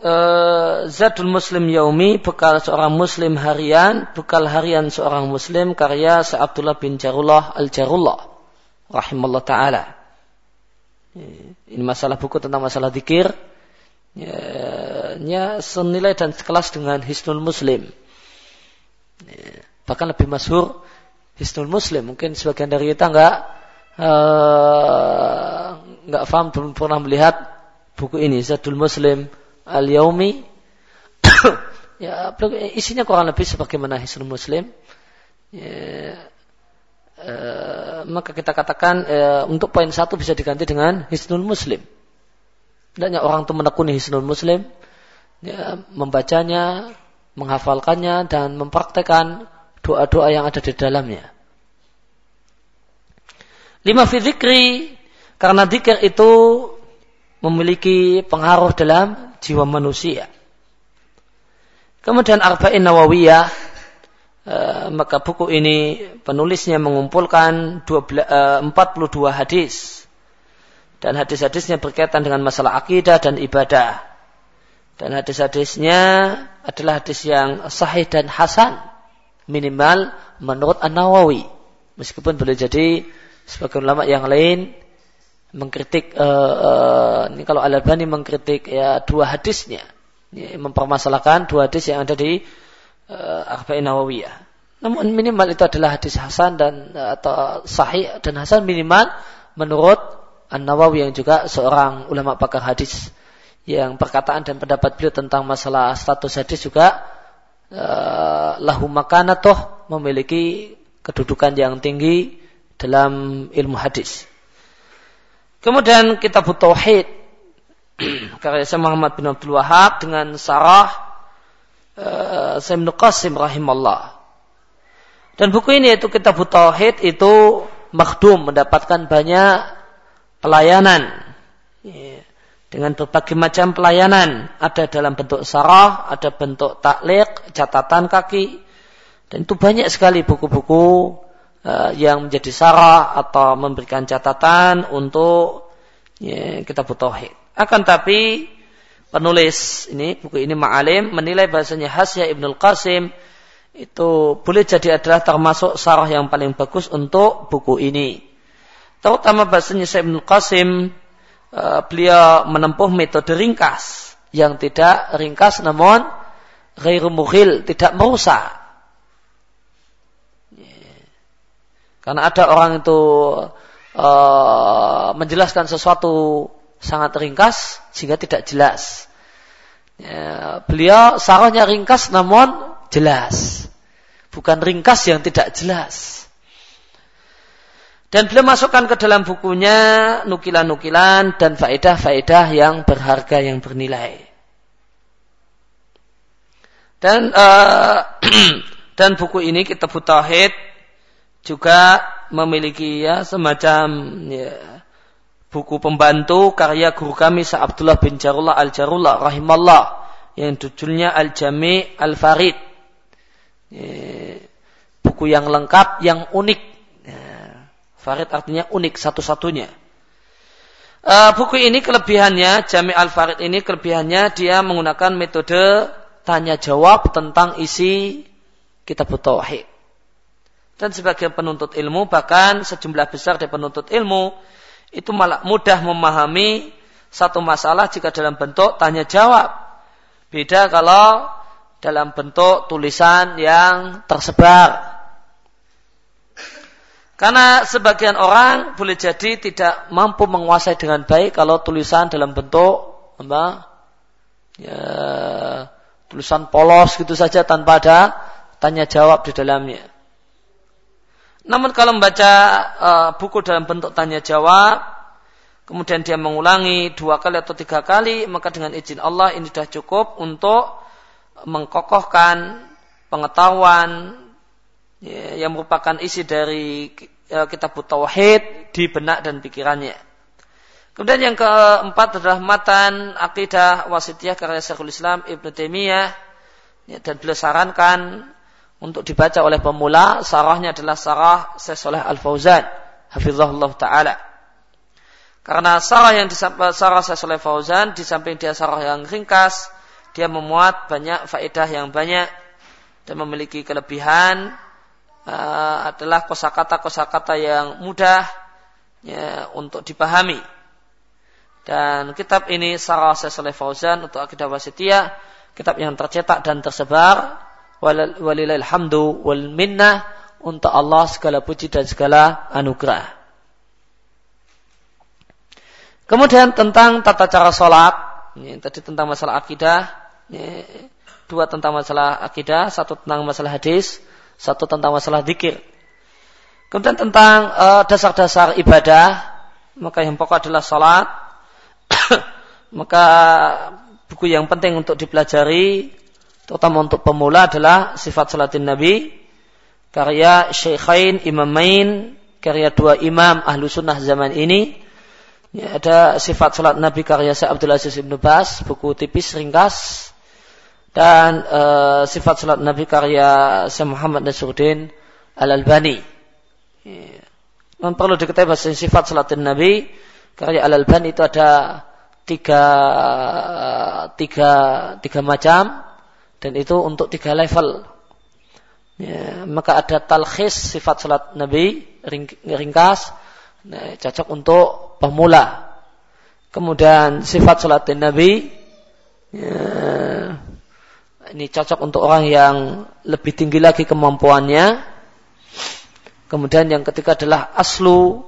uh, Zadul Muslim Yaumi, bekal seorang Muslim harian, bekal harian seorang Muslim karya Sa Abdullah bin Jarullah Al Jarullah, rahimallah taala. Ini masalah buku tentang masalah dikir. Ya, senilai dan sekelas dengan Hisnul Muslim. Ya, bahkan lebih masyhur Hisnul Muslim. Mungkin sebagian dari kita nggak eh, nggak paham belum pernah melihat buku ini Zadul Muslim Al Yaumi. [coughs] ya isinya kurang lebih sebagaimana Hisnul Muslim. Ya, uh, maka kita katakan uh, untuk poin satu bisa diganti dengan Hisnul Muslim. Tidaknya orang itu menekuni Hisnul Muslim, ya, membacanya, menghafalkannya dan mempraktekkan doa-doa yang ada di dalamnya. Lima fizikri karena zikir itu memiliki pengaruh dalam jiwa manusia. Kemudian Arba'in Nawawiyah e, maka buku ini penulisnya mengumpulkan 12, e, 42 hadis dan hadis-hadisnya berkaitan dengan masalah akidah dan ibadah. Dan hadis-hadisnya adalah hadis yang sahih dan hasan minimal menurut An-Nawawi. Meskipun boleh jadi sebagai ulama yang lain mengkritik uh, uh, ini kalau Al Albani mengkritik ya dua hadisnya ya, mempermasalahkan dua hadis yang ada di uh, Arba'in Nawawiyah. Namun minimal itu adalah hadis Hasan dan atau Sahih dan Hasan minimal menurut An Nawawi yang juga seorang ulama pakar hadis yang perkataan dan pendapat beliau tentang masalah status hadis juga uh, lahu makanatoh memiliki kedudukan yang tinggi dalam ilmu hadis. Kemudian kita tauhid [clears throat] karya Syekh Muhammad bin Abdul Wahab dengan sarah uh, Syekh Qasim rahimallah. Dan buku ini yaitu kita butuh tauhid itu makdum mendapatkan banyak pelayanan. Yeah dengan berbagai macam pelayanan. Ada dalam bentuk sarah, ada bentuk taklik, catatan kaki. Dan itu banyak sekali buku-buku uh, yang menjadi sarah atau memberikan catatan untuk ya, kita tauhid. Akan tapi penulis ini buku ini Ma'alim menilai bahasanya Hasya Ibnul Qasim itu boleh jadi adalah termasuk sarah yang paling bagus untuk buku ini. Terutama bahasanya Syekh Ibnul Qasim uh, beliau menempuh metode ringkas yang tidak ringkas namun ghairu tidak merusak. Karena ada orang itu uh, menjelaskan sesuatu sangat ringkas sehingga tidak jelas. Ya, beliau sarahnya ringkas namun jelas. Bukan ringkas yang tidak jelas. Dan beliau masukkan ke dalam bukunya nukilan-nukilan dan faedah-faedah yang berharga, yang bernilai. Dan uh, [clears throat] dan buku ini kita Tauhid juga memiliki ya semacam ya, buku pembantu karya guru kami Sa Abdullah bin Jarullah Al Jarullah rahimallah yang judulnya Al Jami Al Farid. Ya, buku yang lengkap, yang unik. Ya, Farid artinya unik satu-satunya. Uh, buku ini kelebihannya, Jami Al Farid ini kelebihannya dia menggunakan metode tanya jawab tentang isi kitab tauhid. Dan sebagai penuntut ilmu bahkan sejumlah besar dari penuntut ilmu itu malah mudah memahami satu masalah jika dalam bentuk tanya jawab. Beda kalau dalam bentuk tulisan yang tersebar. Karena sebagian orang boleh jadi tidak mampu menguasai dengan baik kalau tulisan dalam bentuk apa? Ya, tulisan polos gitu saja tanpa ada tanya jawab di dalamnya. Namun kalau membaca uh, buku dalam bentuk tanya jawab, kemudian dia mengulangi dua kali atau tiga kali, maka dengan izin Allah ini sudah cukup untuk mengkokohkan pengetahuan ya, yang merupakan isi dari uh, kitab tauhid di benak dan pikirannya. Kemudian yang keempat adalah matan akidah wasitiyah karya Syekhul Islam Ibn Taimiyah ya, dan beliau sarankan untuk dibaca oleh pemula sarahnya adalah sarah Syekh Al-Fauzan hafizahullah taala. Karena sarah yang disampaikan sarah Syekh Fauzan di samping dia sarah yang ringkas, dia memuat banyak faedah yang banyak dan memiliki kelebihan uh, adalah kosakata-kosakata yang mudah ya, untuk dipahami. Dan kitab ini Sarah Syekh Fauzan untuk akidah wasitiyah, kitab yang tercetak dan tersebar walilal hamdu wal minnah untuk Allah segala puji dan segala anugerah. Kemudian tentang tata cara sholat, ini tadi tentang masalah akidah, ini, dua tentang masalah akidah, satu tentang masalah hadis, satu tentang masalah zikir. Kemudian tentang dasar dasar-dasar ibadah, maka yang pokok adalah sholat, [coughs] maka buku yang penting untuk dipelajari terutama untuk pemula adalah sifat salatin Nabi karya Syekhain Imamain karya dua imam ahlu sunnah zaman ini. Ya, ada sifat salat Nabi karya Syekh Abdul Aziz Ibn Bas buku tipis ringkas. Dan uh, sifat salat Nabi karya Syekh Muhammad Nasruddin Al Albani ya. Dan perlu diketahui bahwa sifat salatin Nabi karya Al Albani itu ada tiga tiga tiga macam dan itu untuk tiga level. Ya, maka ada talkhis sifat salat Nabi ringkas, nah, cocok untuk pemula. Kemudian sifat salat Nabi ya, ini cocok untuk orang yang lebih tinggi lagi kemampuannya. Kemudian yang ketiga adalah aslu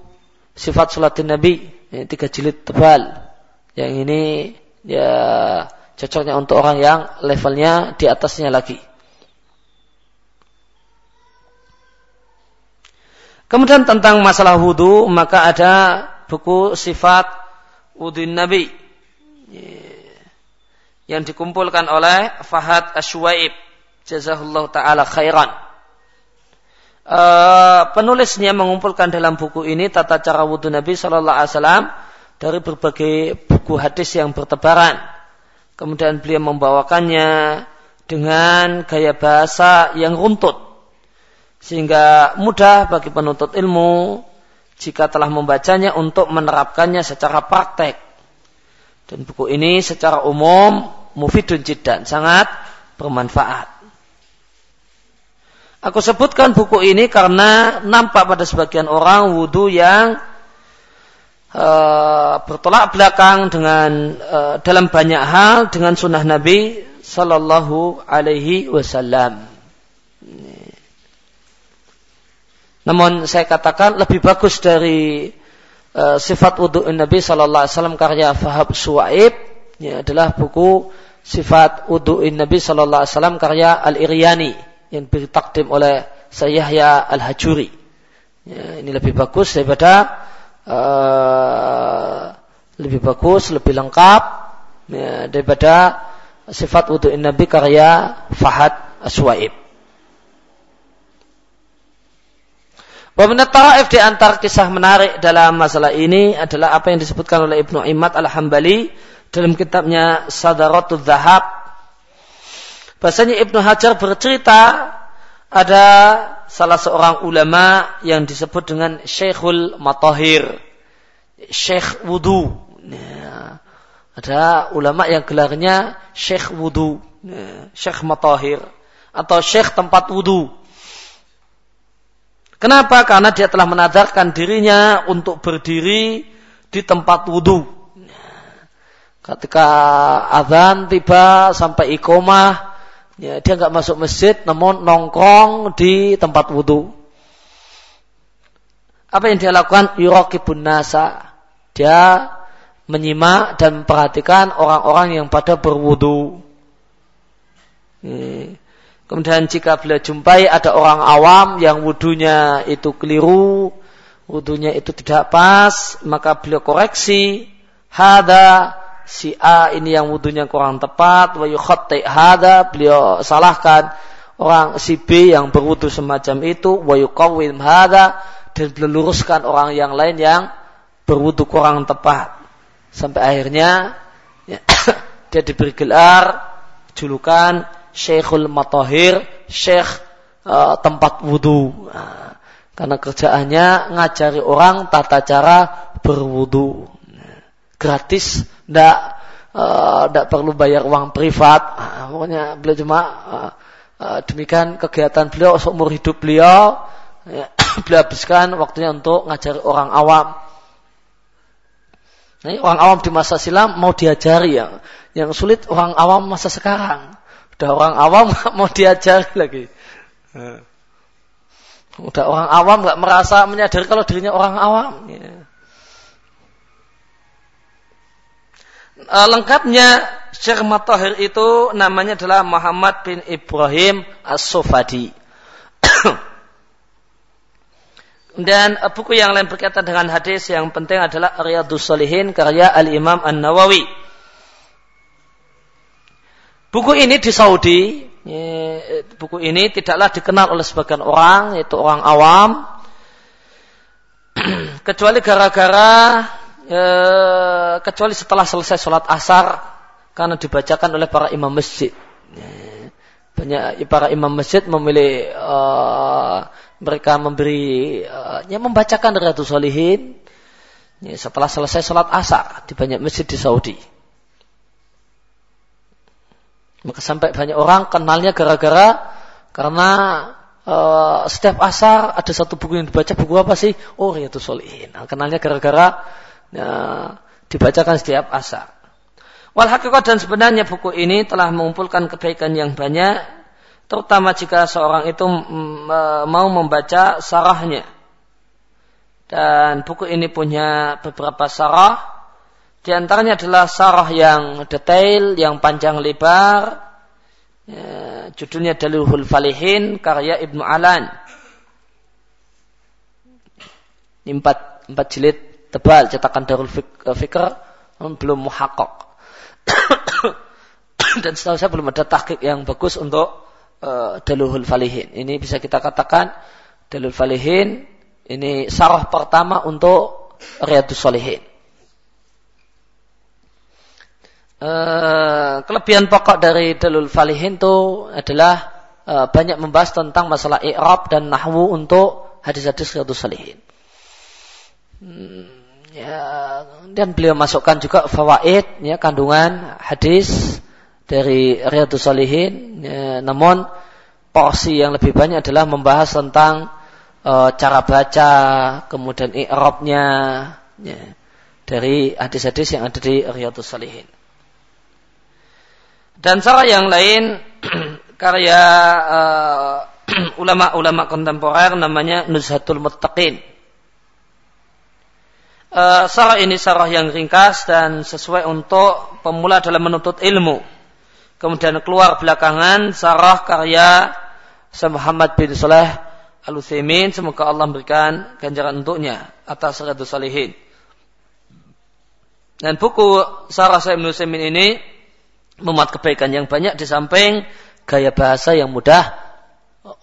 sifat salat Nabi, ya, tiga jilid tebal. Yang ini ya Cocoknya untuk orang yang levelnya di atasnya lagi. Kemudian tentang masalah wudhu, maka ada buku sifat wudhu Nabi yang dikumpulkan oleh Fahad Ashwaib. Jazahullah ta'ala khairan. Uh, penulisnya mengumpulkan dalam buku ini tata cara wudhu Nabi Shallallahu Alaihi Wasallam dari berbagai buku hadis yang bertebaran Kemudian beliau membawakannya dengan gaya bahasa yang runtut. Sehingga mudah bagi penuntut ilmu jika telah membacanya untuk menerapkannya secara praktek. Dan buku ini secara umum mufidun jiddan, sangat bermanfaat. Aku sebutkan buku ini karena nampak pada sebagian orang wudhu yang uh, bertolak belakang dengan uh, dalam banyak hal dengan sunnah Nabi Sallallahu Alaihi Wasallam. Namun saya katakan lebih bagus dari uh, sifat wudhu Nabi Sallallahu Alaihi Wasallam karya Fahab Suwaib ya, adalah buku sifat wudhu Nabi Sallallahu Alaihi Wasallam karya Al Iryani yang ditakdim oleh Sayyahya Al Hajuri. Ya, ini lebih bagus daripada uh, lebih bagus, lebih lengkap ya, daripada sifat wudhu Nabi karya Fahad Aswaib. Waminat ta'if di antar kisah menarik dalam masalah ini adalah apa yang disebutkan oleh Ibnu Imad Al-Hambali dalam kitabnya Sadaratul Zahab. Bahasanya Ibnu Hajar bercerita ada salah seorang ulama yang disebut dengan Syekhul Matahir. Syekh Wudu. Ya. Ada ulama yang gelarnya Syekh Wudu. Ya. Syekh Matahir. Atau Syekh tempat wudu. Kenapa? Karena dia telah menadarkan dirinya untuk berdiri di tempat wudhu. Ketika azan tiba sampai ikomah, ya, dia nggak masuk masjid, namun nongkrong di tempat wudhu. Apa yang dia lakukan? Yurakibun nasa. Dia menyimak dan memperhatikan orang-orang yang pada berwudhu. Kemudian jika beliau jumpai ada orang awam yang wudhunya itu keliru, wudhunya itu tidak pas, maka beliau koreksi. Hada si A ini yang wudhunya kurang tepat, wa yukhatti hada, beliau salahkan orang si B yang berwudhu semacam itu, wa yuqawwim hada, dan beliau luruskan orang yang lain yang berwudhu kurang tepat. Sampai akhirnya ya, [coughs] dia diberi gelar julukan Syekhul Matahir, Syekh uh, tempat wudhu. Nah, karena kerjaannya ngajari orang tata cara berwudhu. Gratis, tidak uh, perlu bayar uang privat. Nah, pokoknya beliau cuma uh, uh, demikian kegiatan beliau seumur hidup beliau. Ya, [coughs] beliau habiskan waktunya untuk ngajari orang awam. Nah, orang awam di masa silam mau diajari yang yang sulit orang awam masa sekarang. Udah orang awam [laughs] mau diajar lagi. Udah orang awam nggak merasa menyadari kalau dirinya orang awam. Ya. Uh, lengkapnya Syekh Matahir itu namanya adalah Muhammad bin Ibrahim As-Sofadi. [coughs] Dan uh, buku yang lain berkaitan dengan hadis yang penting adalah Riyadus Salihin karya Al-Imam An-Nawawi. Buku ini di Saudi, buku ini tidaklah dikenal oleh sebagian orang, yaitu orang awam, [coughs] kecuali gara-gara kecuali setelah selesai sholat asar karena dibacakan oleh para imam masjid. Banyak para imam masjid memilih uh, mereka memberi ya membacakan Riyadhus Shalihin setelah selesai sholat asar di banyak masjid di Saudi. Maka sampai banyak orang kenalnya gara-gara karena uh, setiap asar ada satu buku yang dibaca buku apa sih? Oh itu Solihin. Nah, kenalnya gara-gara uh, dibacakan setiap asar. Wal hakikat dan sebenarnya buku ini telah mengumpulkan kebaikan yang banyak, terutama jika seorang itu mau membaca sarahnya. Dan buku ini punya beberapa sarah di antaranya adalah sarah yang detail, yang panjang lebar. Ya, judulnya Dalilul Falihin, karya Ibnu Alan. Empat, empat jilid tebal, cetakan Darul Fikr, belum muhakkak. [coughs] Dan setahu saya belum ada tahqiq yang bagus untuk uh, Dalilul Falihin. Ini bisa kita katakan Dalilul Falihin, ini sarah pertama untuk Riyadus Salihin. Eh, kelebihan pokok dari Dalul Falihin itu adalah uh, banyak membahas tentang masalah i'rab dan nahwu untuk hadis-hadis Riyadhus Salihin. Hmm, ya, dan beliau masukkan juga fawaid ya kandungan hadis dari Riyadhus Salihin. Ya, namun porsi yang lebih banyak adalah membahas tentang uh, cara baca, kemudian i'rabnya ya, dari hadis-hadis yang ada di Riyadhus Salihin. Dan cara yang lain [clears throat] karya uh, [clears throat] ulama-ulama kontemporer namanya Nuzhatul Muttaqin. Uh, sarah ini sarah yang ringkas dan sesuai untuk pemula dalam menuntut ilmu. Kemudian keluar belakangan sarah karya Muhammad bin Saleh Al Utsaimin semoga Allah memberikan ganjaran untuknya atas Riyadhus Salihin. Dan buku Sarah Syekh Ibnu ini memuat kebaikan yang banyak di samping gaya bahasa yang mudah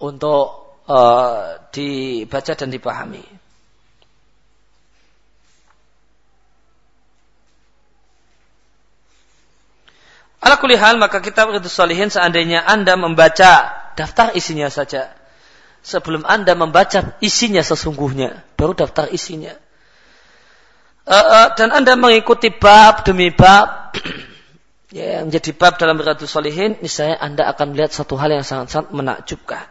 untuk uh, dibaca dan dipahami. Ala kulihal maka kitab Ridus Salihin seandainya Anda membaca daftar isinya saja. Sebelum Anda membaca isinya sesungguhnya. Baru daftar isinya. Uh, uh, dan Anda mengikuti bab demi bab. [clears throat] ya, yang menjadi bab dalam Ridus Salihin. Misalnya Anda akan melihat satu hal yang sangat-sangat menakjubkan.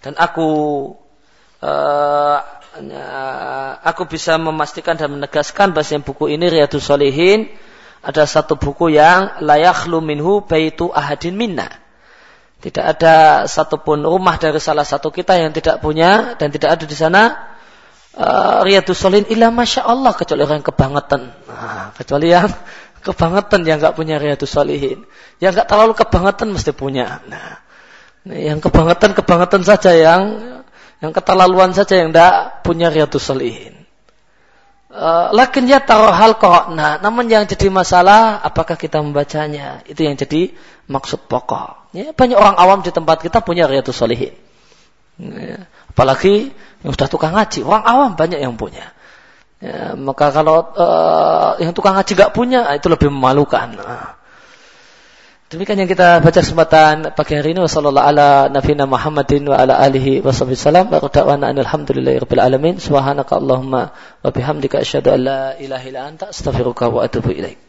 Dan aku uh, aku bisa memastikan dan menegaskan bahwa buku ini Riyadus Salihin ada satu buku yang layak minhu baitu ahadin minna. Tidak ada satupun rumah dari salah satu kita yang tidak punya dan tidak ada di sana uh, Riyadus Solin ilah masya Allah kecuali orang yang kebangetan. Nah, kecuali yang [laughs] kebangetan yang nggak punya Riyadus Solihin. Yang nggak terlalu kebangetan mesti punya. Nah, yang kebangetan kebangetan saja yang yang keterlaluan saja yang tidak punya Riyadus Solihin. Uh, lakin ya taruh hal. Nah, namun yang jadi masalah apakah kita membacanya? Itu yang jadi maksud pokok. Ya, banyak orang awam di tempat kita punya riyadus solihin. Ya, apalagi yang sudah tukang ngaji, orang awam banyak yang punya. Ya, maka kalau uh, yang tukang ngaji gak punya, itu lebih memalukan. Nah, Demikian yang kita baca kesempatan pagi hari ini. Wasallallahu ala nabiyina Muhammadin wa ala alihi wasallam wa da'wana alhamdulillahirabbil alamin. Subhanaka allahumma wa bihamdika asyhadu an la ilaha illa anta astaghfiruka wa atubu ilaik